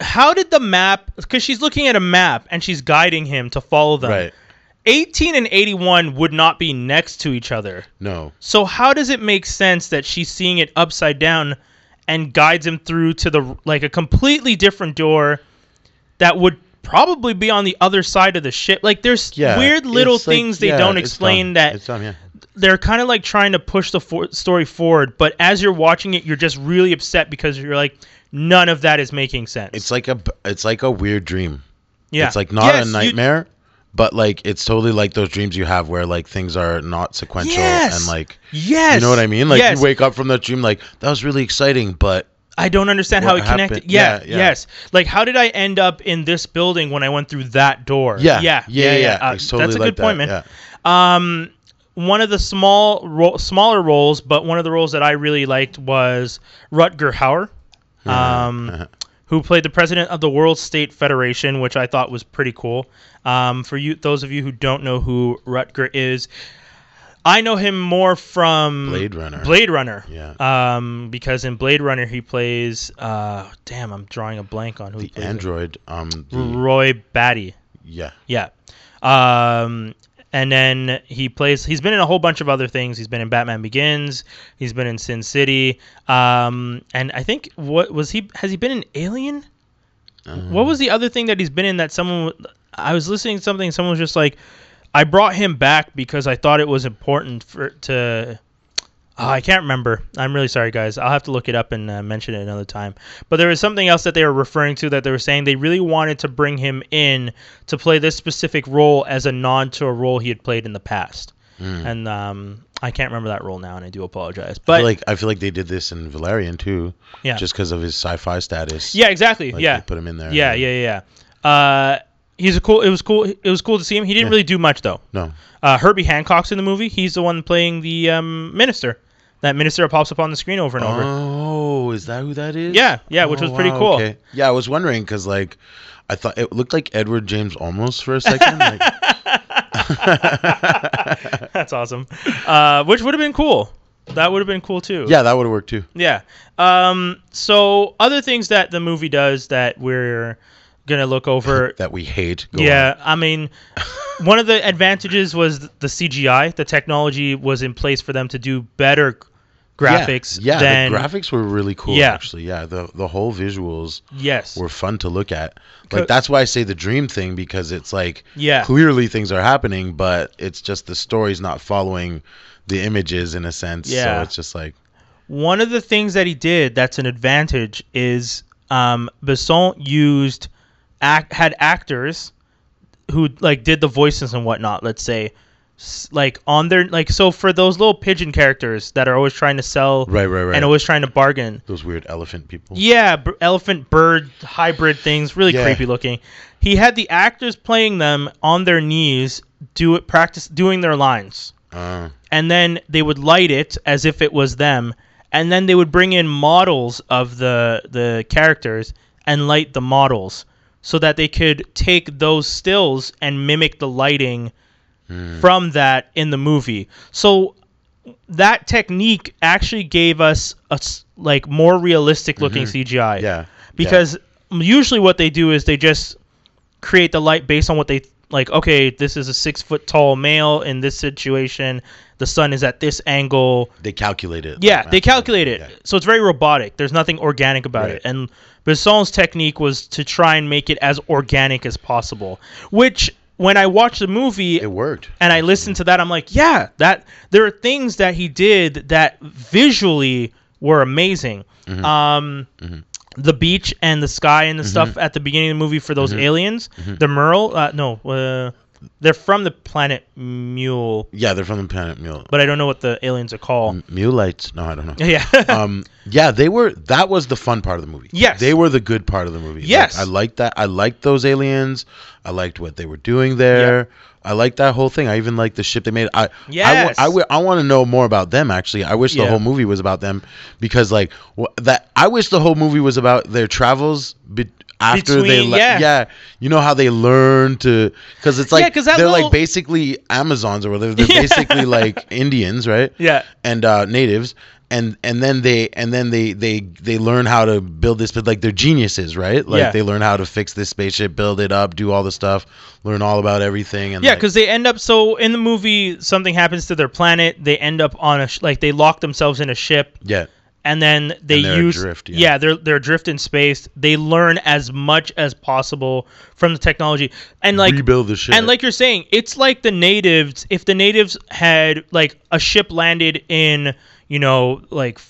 How did the map? Because she's looking at a map and she's guiding him to follow them. right. 18 and 81 would not be next to each other. No, So how does it make sense that she's seeing it upside down and guides him through to the like a completely different door that would probably be on the other side of the ship? Like there's yeah. weird little like- things they yeah, don't explain dumb. that dumb. Yeah, they're kind of like trying to push the for- story forward, but as you're watching it, you're just really upset because you're like none of that is making sense. it's like a it's like a weird dream. yeah. It's like not Yes, a you- nightmare, but like it's totally like those dreams you have where like things are not sequential Yes. and like yes. you know what I mean. Like yes. you wake up from that dream like that was really exciting, but I don't understand how what it connected. Yeah, yeah, yeah. yes. Like, how did I end up in this building when I went through that door? yeah, yeah, yeah, yeah. Uh, totally that's a like good point, that, man. Yeah. Um, one of the small, ro- smaller roles, but one of the roles that I really liked was Rutger Hauer, um, who played the president of the World State Federation, which I thought was pretty cool. Um, for you, those of you who don't know who Rutger is, I know him more from Blade Runner. Blade Runner. Yeah. Um, because in Blade Runner he plays. Uh, damn, I'm drawing a blank on who he the plays. him. android. Um, the, Roy Batty. yeah. Yeah. Um, and then he plays. He's been in a whole bunch of other things. He's been in Batman Begins. He's been in Sin City. Um, and I think what was he? Has he been in Alien? What was the other thing that he's been in that someone? I was listening to something. Someone was just like, I brought him back because I thought it was important for to. Oh, I can't remember. I'm really sorry, guys. I'll have to look it up and uh, mention it another time. But there was something else that they were referring to that they were saying they really wanted to bring him in to play this specific role as a nod to a role he had played in the past. And um, I can't remember that role now, and I do apologize. I But feel like I feel like they did this in Valerian too. Yeah. Just because of his sci-fi status. yeah, exactly. Like, yeah, they put him in there. yeah, yeah, yeah. yeah. Uh, he's a cool. It was cool. It was cool to see him. He didn't Yeah. really do much though. No. Uh, Herbie Hancock's in the movie. He's the one playing the um, minister. That minister pops up on the screen over and over. Oh, is that who that is? Yeah, yeah, which Oh, was pretty wow, cool. Okay. Yeah, I was wondering because like, I thought it looked like Edward James almost for a second. like, That's awesome. Uh, which would have been cool. That would have been cool too. yeah, that would have worked too. Yeah. Um, so other things that the movie does that we're gonna look over. that we hate. Go yeah, I mean, one of the advantages was the CGI. The technology was in place for them to do better graphics. Yeah, than, the graphics were really cool. Yeah. actually, yeah. The the whole visuals Yes. were fun to look at. Co- Like that's why I say the dream thing because it's like Yeah. clearly things are happening, but it's just the story's not following the images in a sense. Yeah. So it's just like One of the things that he did that's an advantage is um, Besson used act had actors who like did the voices and whatnot. Let's say, like on their like so for those little pigeon characters that are always trying to sell right, right, right. and always trying to bargain. Those weird elephant people. Yeah, b- elephant bird hybrid things, really Yeah. creepy looking. He had the actors playing them on their knees, do it practice doing their lines Uh, and then they would light it as if it was them and then they would bring in models of the the characters and light the models so that they could take those stills and mimic the lighting hmm. from that in the movie. So that technique actually gave us a like more realistic mm-hmm. looking CGI yeah. because usually what they do is they just create the light based on what they like okay this is a six foot tall male in this situation. The sun is at this angle. They calculate it. yeah like they calculate it. Yeah. so it's very robotic. There's nothing organic about Right. it and Besson's technique was to try and make it as organic as possible which when i watched the movie It worked. and I listened to that, I'm like, yeah, that there are things that he did that visually were amazing. Mm-hmm. Um, the beach and the sky and the stuff at the beginning of the movie for those Mm-hmm. aliens, the Merle, uh, no, uh, they're from the planet Mule, Yeah, they're from the planet Mule. but I don't know what the aliens are called. Muleites? No, I don't know. Yeah, um, yeah, they were. That was the fun part of the movie. Yes. they were the good part of the movie. Like, Yes. I liked that. I liked those aliens. I liked what they were doing there. I liked that whole thing. I even liked the ship they made. I Yes. I, wa- I, want to know more about them. Actually, I wish the Yeah. whole movie was about them because like wh- that. I wish the whole movie was about their travels. Be- after they Between- le- yeah. yeah you know how they learn to because it's like Yeah, they're little- like basically amazons or whatever they're Yeah. basically like indians right Yeah. and uh, natives, and and then they and then they they they learn how to build this, but like they're geniuses, right? Like Yeah. they learn how to fix this spaceship, build it up, do all the stuff, learn all about everything, and Yeah, like- because they end up so in the movie something happens to their planet. They end up on a sh- like they lock themselves in a ship, yeah, and then they And use adrift, yeah. they're they're adrift in space. They learn as much as possible from the technology, and like rebuild the ship, and like you're saying, it's like the natives. If the natives had like a ship landed in you know like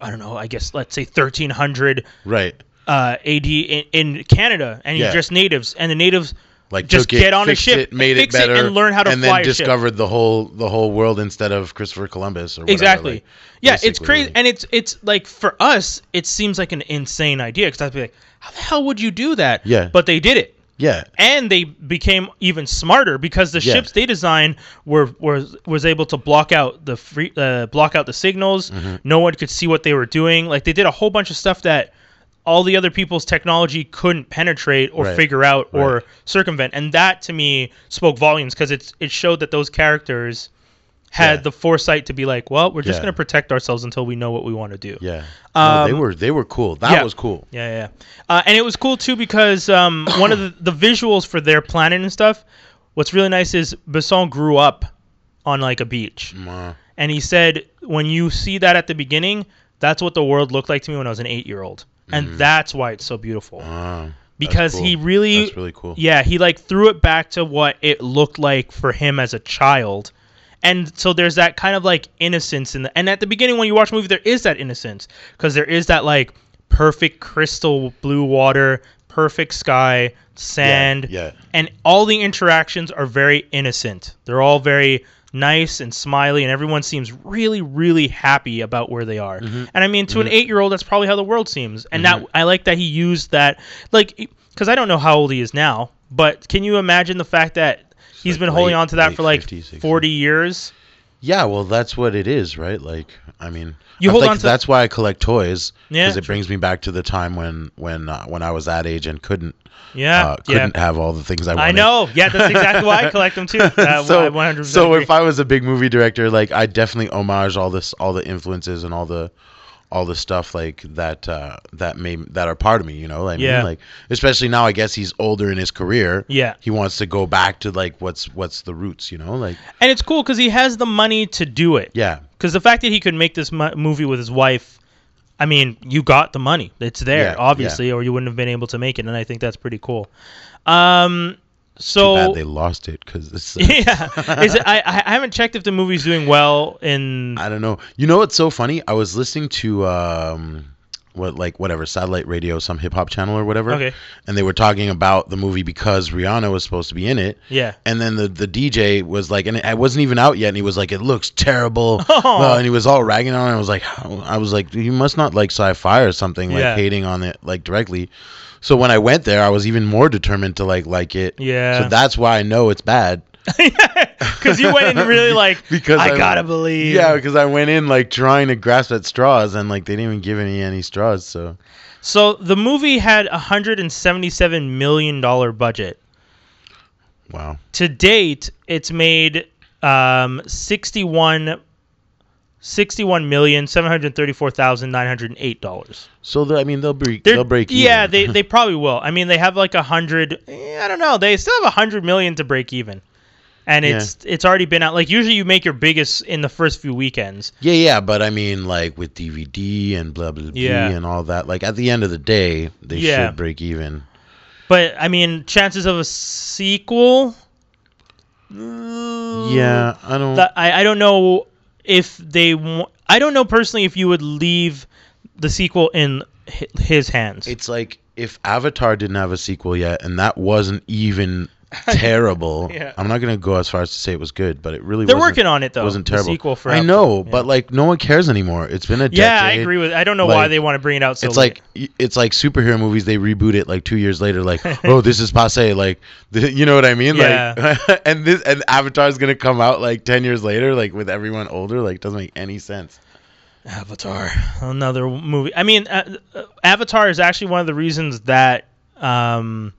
I don't know, I guess let's say 1300 right, uh, AD in, in Canada, and you're just natives, and the natives like just took it, get on a ship, it, made fix it it, and learn how to and fly then a ship. discovered the whole the whole world instead of Christopher Columbus or whatever, exactly. like, yeah, it's crazy, and it's it's like for us, it seems like an insane idea because I'd be like, how the hell would you do that? Yeah. but they did it. yeah, and they became even smarter because the Yeah. ships they designed were was was able to block out the free uh, block out the signals. Mm-hmm. No one could see what they were doing. Like they did a whole bunch of stuff that all the other people's technology couldn't penetrate or Right. figure out or Right. circumvent. And that to me spoke volumes because it's it showed that those characters had Yeah. the foresight to be like, well, we're just Yeah. going to protect ourselves until we know what we want to do. yeah. No, they Um, were they were cool. That yeah. was cool. Yeah, yeah. Uh, and it was cool too because um, one of the, the visuals for their planet and stuff. What's really nice is Besson grew up on like a beach, Uh, and he said when you see that at the beginning, that's what the world looked like to me when I was an eight-year-old, and that's why it's so beautiful uh, because cool. he really, that's really cool. yeah, he like threw it back to what it looked like for him as a child. And so there's that kind of like innocence in the and at the beginning when you watch the movie there is that innocence because there is that like perfect crystal blue water, perfect sky, sand, yeah. and all the interactions are very innocent. They're all very nice and smiley and everyone seems really really happy about where they are. Mm-hmm. And I mean to an 8-year-old that's probably how the world seems. And that I like that he used that like cuz I don't know how old he is now, but can you imagine the fact that he's like been holding on to that for like 50s, 60s. 40 years? Yeah, well, that's what it is, right? Like, I mean, You I hold think on to- that's why I collect toys Yeah, Because it brings me back to the time when when uh, when I was that age and couldn't Yeah. uh, couldn't have all the things I wanted. I know. Yeah, that's exactly why I collect them too. Uh, so, 100% so agree. if I was a big movie director, like I definitely homage all this, all the influences and all the, all the stuff like that uh, that may that are part of me. You know, like, I Yeah. mean, like especially now. I guess he's older in his career. Yeah. he wants to go back to like what's what's the roots. You know, like And it's cool because he has the money to do it. yeah, Because the fact that he could make this mo- movie with his wife, I mean, you got the money. It's there, Yeah, obviously, or you wouldn't have been able to make it. And I think that's pretty cool. Um, so they lost it because it's. Uh, yeah, is it, I I haven't checked if the movie's doing well in. I don't know. You know what's so funny? I was listening to um what like whatever satellite radio, some hip hop channel or whatever. Okay. And they were talking about the movie because Rihanna was supposed to be in it. Yeah. And then the the DJ was like, and it wasn't even out yet, and he was like, it looks terrible. Oh. Uh, and he was all ragging on it. I was like, I was like, you must not like sci-fi or something, like Yeah. hating on it like directly. So when I went there, I was even more determined to like like it. Yeah. So that's why I know it's bad. Because you went in really like Because I I'm- gotta believe. Yeah, because I went in like trying to grasp at straws, and like they didn't even give me any straws. So So the movie had a hundred and seventy-seven million dollar budget. wow, To date, it's made um, 61 $61,734,908. so the, I mean they'll break They're- they'll break. Even. Yeah, they, they probably will. I mean, they have like a hundred. eh, I don't know. They still have a hundred million to break even, and Yeah. it's it's already been out. Like usually, you make your biggest in the first few weekends. yeah, yeah, but I mean like with DVD and blah blah blah Yeah. and all that. Like at the end of the day, they Yeah. should break even. But I mean, chances of a sequel. Mm, yeah, I don't. That- I I don't know if they. I don't know personally if you would leave the sequel in his hands. it's like if Avatar didn't have a sequel yet, and that wasn't even terrible. Yeah. I'm not gonna go as far as to say it was good, but it really They're wasn't, working on it though. wasn't the terrible. sequel for I know, Yeah. but like no one cares anymore. It's been a decade. yeah, I agree with. I don't know why they want to bring it out so it's late. like it's like superhero movies. They reboot it like two years later. Like, oh, this is passe. Like, th- you know what I mean? Yeah. Like, and this and Avatar is gonna come out like ten years later, like with everyone older. Like, doesn't make any sense. Avatar, another movie. I mean, uh, uh, Avatar is actually one of the reasons that um,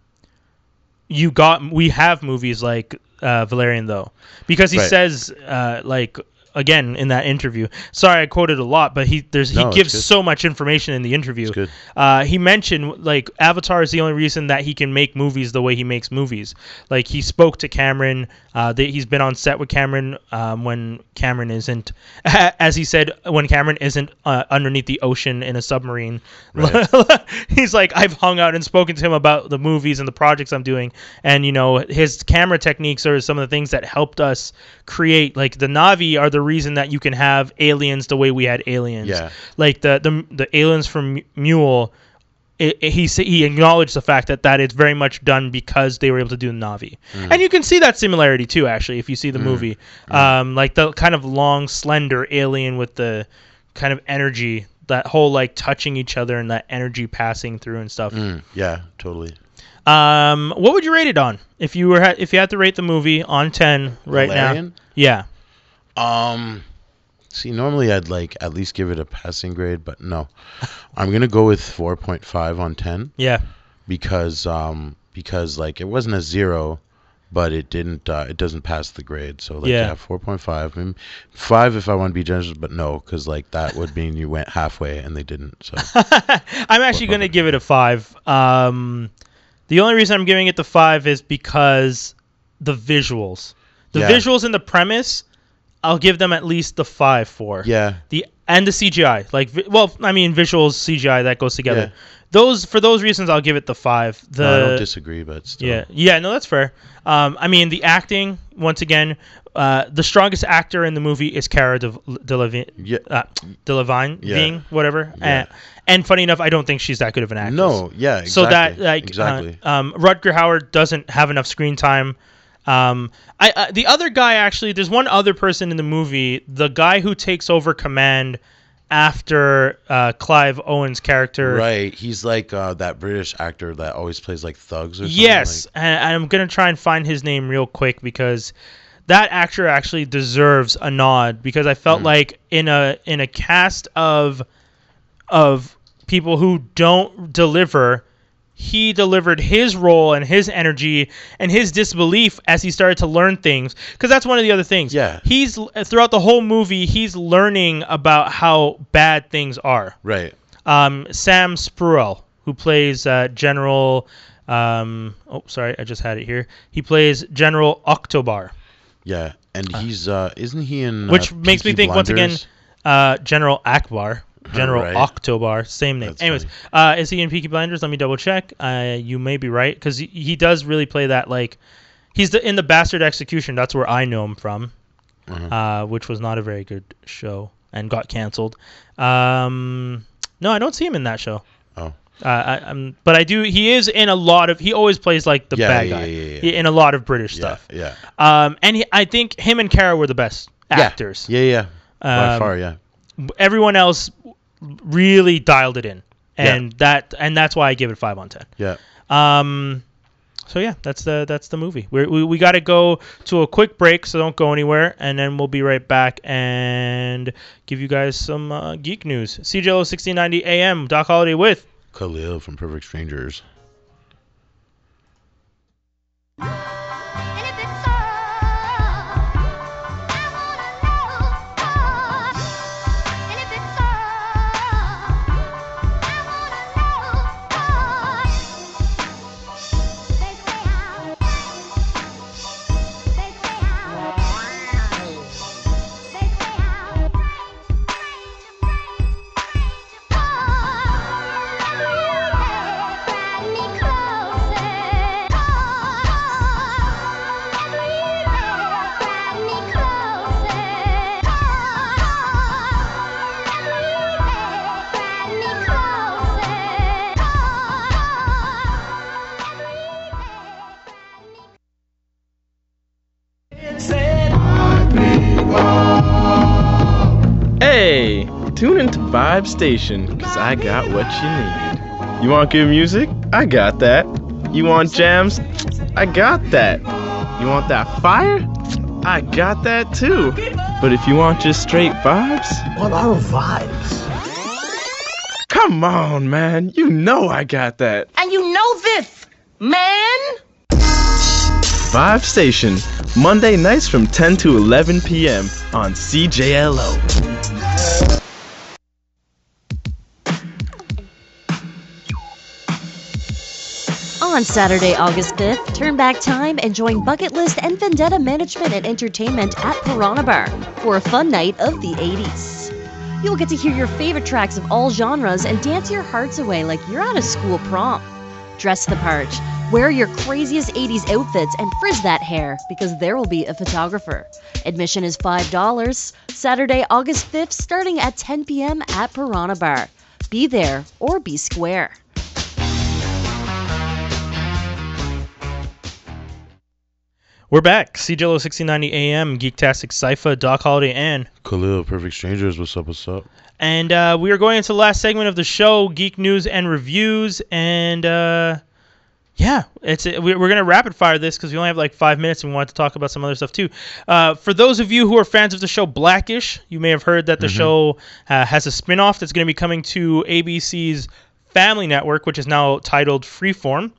you got we have movies like uh, Valerian though, because he Right. says uh, like again in that interview. Sorry, I quoted a lot, but he there's No, he gives so much information in the interview. Uh, he mentioned like Avatar is the only reason that he can make movies the way he makes movies. Like he spoke to Cameron. Uh, that he's been on set with Cameron um, when Cameron isn't, as he said, when Cameron isn't uh, underneath the ocean in a submarine. he's like, I've hung out and spoken to him about the movies and the projects I'm doing, and you know his camera techniques are some of the things that helped us create. Like the Navi are the reason that you can have aliens the way we had aliens Yeah. like the the, the aliens from Mule. It, it- he he acknowledged the fact that that it's very much done because they were able to do Navi, and you can see that similarity too. Actually, if you see the movie, um, like the kind of long, slender alien with the kind of energy, that whole like touching each other and that energy passing through and stuff. Mm, yeah, totally. Um, what would you rate it on if you were ha- if you had to rate the movie on ten right Valerian? now? Yeah, Um, see, normally I'd like at least give it a passing grade, but no, I'm gonna go with 4.5 on 10 yeah, because um because like it wasn't a zero, but it didn't uh, it doesn't pass the grade. So like Yeah. yeah, 4.5, I mean, five if I want to be generous, but no, because like that would mean you went halfway and they didn't. So I'm actually going to give it a five. Um, the only reason I'm giving it the five is because the visuals, the Yeah. visuals and the premise, I'll give them at least the five for. yeah, The and the CGI, like, well, I mean, visuals, CGI, that goes together. Yeah. Those for those reasons, I'll give it the five. The no, I don't disagree, but still, yeah, yeah, no, that's fair. Um, I mean, the acting once again, uh, the strongest actor in the movie is Cara De- Delevingne. Yeah. uh, Delevingne, Yeah. Ving, whatever. Yeah. Uh, and funny enough, I don't think she's that good of an actress. No, yeah, exactly. So that like exactly. uh, um, Rutger Hauer doesn't have enough screen time. Um, I, the other guy actually, there's one other person in the movie, the guy who takes over command after uh, Clive Owen's character. Right, he's like uh, that British actor that always plays like thugs or something. Yes, and I'm gonna try and find his name real quick because that actor actually deserves a nod because I Mm. felt like in a in a cast of of people who don't deliver, he delivered his role and his energy and his disbelief as he started to learn things because that's one of the other things Yeah. he's throughout the whole movie he's learning about how bad things are Right. um, Sam Spruell, who plays uh, General. Um, oh, sorry, I just had it here. He plays General Octobar, Yeah. And he's uh isn't he in which uh, makes me Peaky think once again, uh, General Akbar, General Right. Octobar, same name. That's Anyways, uh, is he in Peaky Blinders? Let me double check. Uh, you may be right because he, he does really play that like. He's the, in the Bastard Executioner. That's where I know him from, Mhm. uh, which was not a very good show and got canceled. Um, no, I don't see him in that show. Oh. Uh, I, I'm, but I do. He is in a lot of. He always plays like the Yeah, bad yeah, guy yeah, in a lot of British Yeah, stuff. Yeah. Um, and he, I think him and Cara were the best actors. Yeah, yeah. By Um, far, yeah. Everyone else really dialed it in, and that and that's why I give it five on ten. Yeah. Um, so yeah, that's the that's the movie. We're, we we got to go to a quick break, so don't go anywhere, and then we'll be right back and give you guys some uh, geek news. CJLO 1690 AM Doc Holiday with Khalil from Perfect Strangers. Into Station, cause I got what you need. You want good music? I got that. You want jams? I got that. You want that fire? I got that too. But if you want just straight vibes, What are vibes? come on, man. You know I got that. And you know this, man? Vibe Station, Monday nights from 10 to 11 p.m. on CJLO. On Saturday, August 5th, turn back time and join Bucket List and Vendetta Management and Entertainment at Piranha Bar for a fun night of the 80s. You'll get to hear your favorite tracks of all genres and dance your hearts away like you're at a school prom. Dress the part, wear your craziest 80s outfits, and frizz that hair because there will be a photographer. Admission is $5. Saturday, August 5th, starting at 10 p.m. at Piranha Bar. Be there or be square. We're back. CJLO 1690 AM, Geektastic Cypher, Doc Holiday, and Khalil, Perfect Strangers. What's up? What's up? and uh, we are going into the last segment of the show, geek news and reviews, and uh, yeah, it's we- we're gonna rapid fire this because we only have like five minutes, and we wanted to talk about some other stuff too. Uh, for those of you who are fans of the show Blackish, you may have heard that the show uh, has a spin-off that's going to be coming to ABC's Family Network, which is now titled Freeform.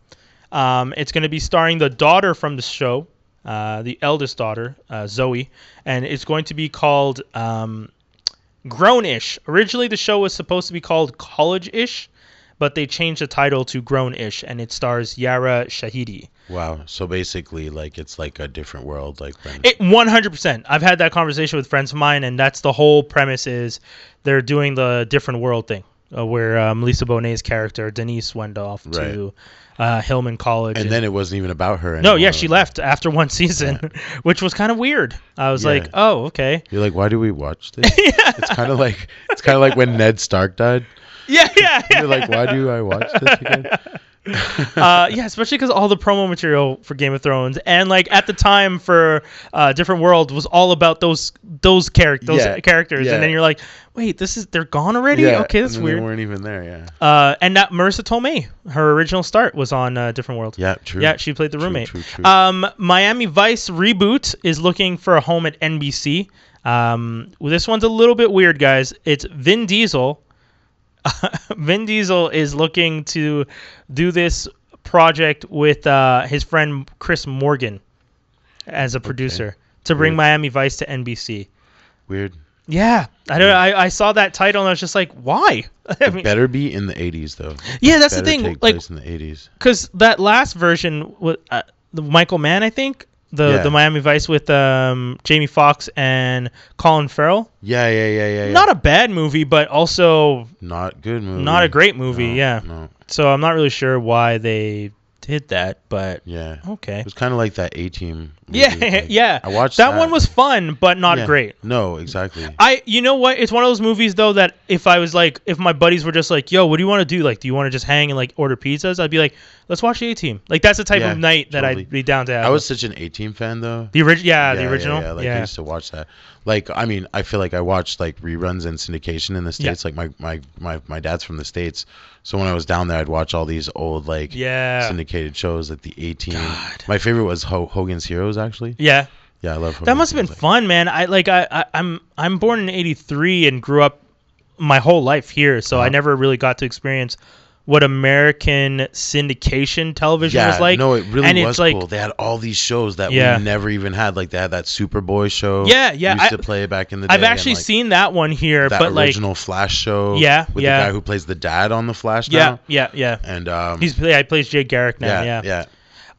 Um, it's going to be starring the daughter from the show, uh, the eldest daughter, uh, Zoe, and it's going to be called um, Grown-ish. Originally, the show was supposed to be called College-ish, but they changed the title to Grown-ish, and it stars Yara Shahidi. Wow. So basically, like it's like a different world. Like when. It 100%. I've had that conversation with friends of mine, and that's the whole premise is they're doing the different world thing, uh, where uh, Melissa Bonet's character Denise went off to uh, Hillman College, and then it wasn't even about her. no, yeah, she left after one season, which was kind of weird. I was Yeah. like, oh, okay. You're like, why do we watch this? It's kind of like it's kind of like when Ned Stark died. Yeah, yeah, yeah. You're like, why do I watch this again? uh, yeah, especially because all the promo material for Game of Thrones and like at the time for uh, Different World was all about those those characters, those Yeah, characters, yeah. and then you're like, wait, this is they're gone already? Yeah, okay, that's then They weird. weren't even there. Yeah. Uh, and that Marisa Tomei, her original start was on uh, Different World. Yeah. True. Yeah, she played the True, roommate. true, true. Um, Miami Vice reboot is looking for a home at NBC. Um, well, this one's a little bit weird, guys. It's Vin Diesel Vin Diesel is looking to do this project with uh, his friend Chris Morgan as a producer to bring Weird. Miami Vice to NBC. Weird. Yeah, I don't. I, I saw that title and I was just like, why? I mean, Better be in the 80s though. yeah, that's the thing. Like, in the 80s. because that last version was uh, the Michael Mann, I think, the Yeah. the Miami Vice with um, Jamie Foxx and Colin Farrell. Yeah, yeah, yeah, yeah. yeah. Not a bad movie, but also not good movie. not a great movie. No, yeah. No. So I'm not really sure why they did that, but Yeah. okay. It was kind of like that A Team. Yeah, yeah. I watched that that. one was fun, but not Yeah. great. No, exactly. I, you know what? It's one of those movies though that if I was like, if my buddies were just like, "Yo, what do you want to do? Like, do you want to just hang and like order pizzas?" I'd be like, "Let's watch the A Team." Like that's the type Yeah, of night that totally. I'd be down to have. I was such an A Team fan though. the original, yeah, the original, Yeah, yeah. like I used to watch that. Like I mean, I feel like I watched like reruns and syndication in the Yeah. states. Like my, my my my dad's from the states, so when I was down there, I'd watch all these old like Yeah. syndicated shows like the A Team. My favorite was Ho- Hogan's Heroes actually. yeah. Yeah, I love. That must have been Heroes. fun, man. I like I, I I'm I'm born in '83 and grew up my whole life here, so I Uh-huh. never really got to experience what American syndication television Yeah, was like. no, it really and was it's like, cool. They had all these shows that Yeah. we never even had. Like they had that Superboy show. Yeah, yeah, Used I- to play back in the day. I've and, actually like, seen that one here, that but like, original Flash show. Yeah, with yeah. the guy who plays the dad on the Flash yeah, now. yeah, yeah. And um, He's yeah, he plays Jay Garrick now. yeah, Yeah, yeah.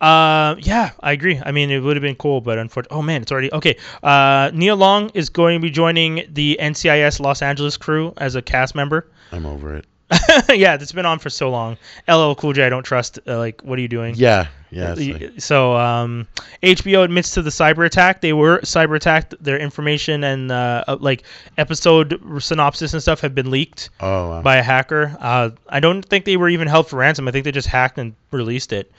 Uh, yeah, I agree. I mean, it would have been cool, but unfortunately, oh man, it's already okay. Uh, Neil Long is going to be joining the NCIS Los Angeles crew as a cast member. I'm over it. yeah, it's been on for so long. LL Cool J, I don't trust. Uh, like, what are you doing? Yeah, yeah. like- So, um, HBO admits to the cyber attack. They were cyber attacked. Their information and uh, uh, like episode synopsis and stuff have been leaked oh, wow. by a hacker. Uh, I don't think they were even held for ransom. I think they just hacked and released it.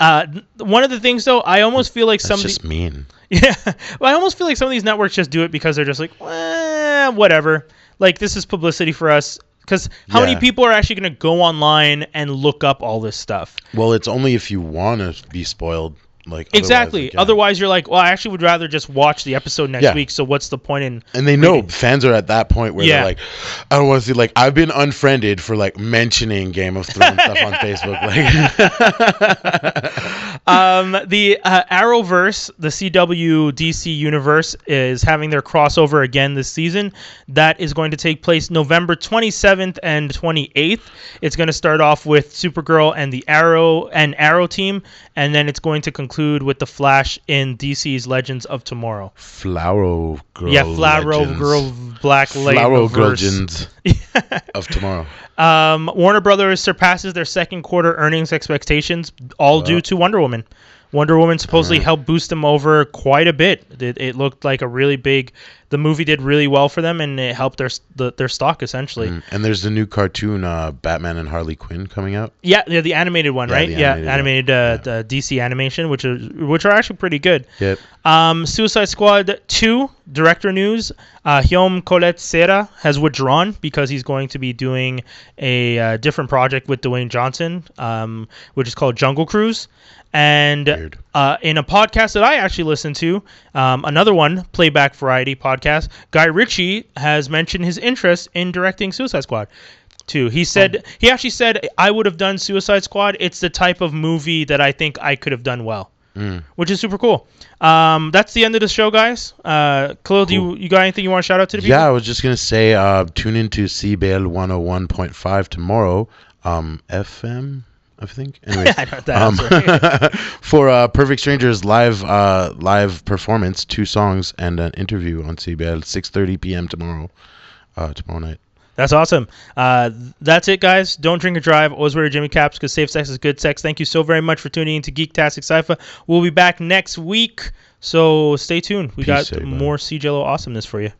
Uh, one of the things though, I almost feel like That's some of just the- mean. yeah, well, I almost feel like some of these networks just do it because they're just like, eh, whatever. Like this is publicity for us. Because how many people are actually going to go online and look up all this stuff? Well, it's only if you want to be spoiled. Like exactly. yeah. Otherwise, you're like, well, I actually would rather just watch the episode next Yeah. week. So what's the point in? And they know reading? fans are at that point where Yeah. they're like, I don't want to see. Like I've been unfriended for like mentioning Game of Thrones stuff on Facebook. Like, um, the uh, Arrowverse, the CW DC universe, is having their crossover again this season. That is going to take place November 27th and 28th. It's going to start off with Supergirl and the Arrow and Arrow team, and then it's going to conclude with the Flash in DC's Legends of Tomorrow. Flower Girl. yeah, Flower Girl Black Flower Lightning Legends of tomorrow. Um, Warner Brothers surpasses their second quarter earnings expectations, all due to Wonder Woman. Wonder Woman supposedly helped boost them over quite a bit. It, it looked like a really big. The movie did really well for them, and it helped their the, their stock essentially. Mm. And there's the new cartoon, uh, Batman and Harley Quinn, coming out. Yeah, the, the animated one, Yeah, right? the yeah, animated, animated uh, the DC animation, which is which are actually pretty good. Yep. Um, Suicide Squad 2 director news. Uh, Jaume Collet-Serra has withdrawn because he's going to be doing a uh, different project with Dwayne Johnson, um, which is called Jungle Cruise. And uh, in a podcast that I actually listened to, um, another one, Playback Variety podcast, Guy Ritchie has mentioned his interest in directing Suicide Squad. Too. He said he actually said I would have done Suicide Squad. It's the type of movie that I think I could have done well Mm. which is super cool. Um, that's the end of the show, guys. Uh, Khalil, do you, you got anything you want to shout out to the people? Yeah, I was just gonna say, uh, tune into CBL 101.5 tomorrow. Um, FM, I think. Anyways, I that. um, for uh, Perfect Strangers live uh, live performance, two songs and an interview on CBL 6:30 p.m. tomorrow. Uh, tomorrow night. That's awesome. Uh, that's it, guys. Don't drink and drive. Always wear your Jimmy caps because safe sex is good sex. Thank you so very much for tuning in to Geektastic Sci-Fi. We'll be back next week, so stay tuned. We Peace, got everybody. more CJLO awesomeness for you.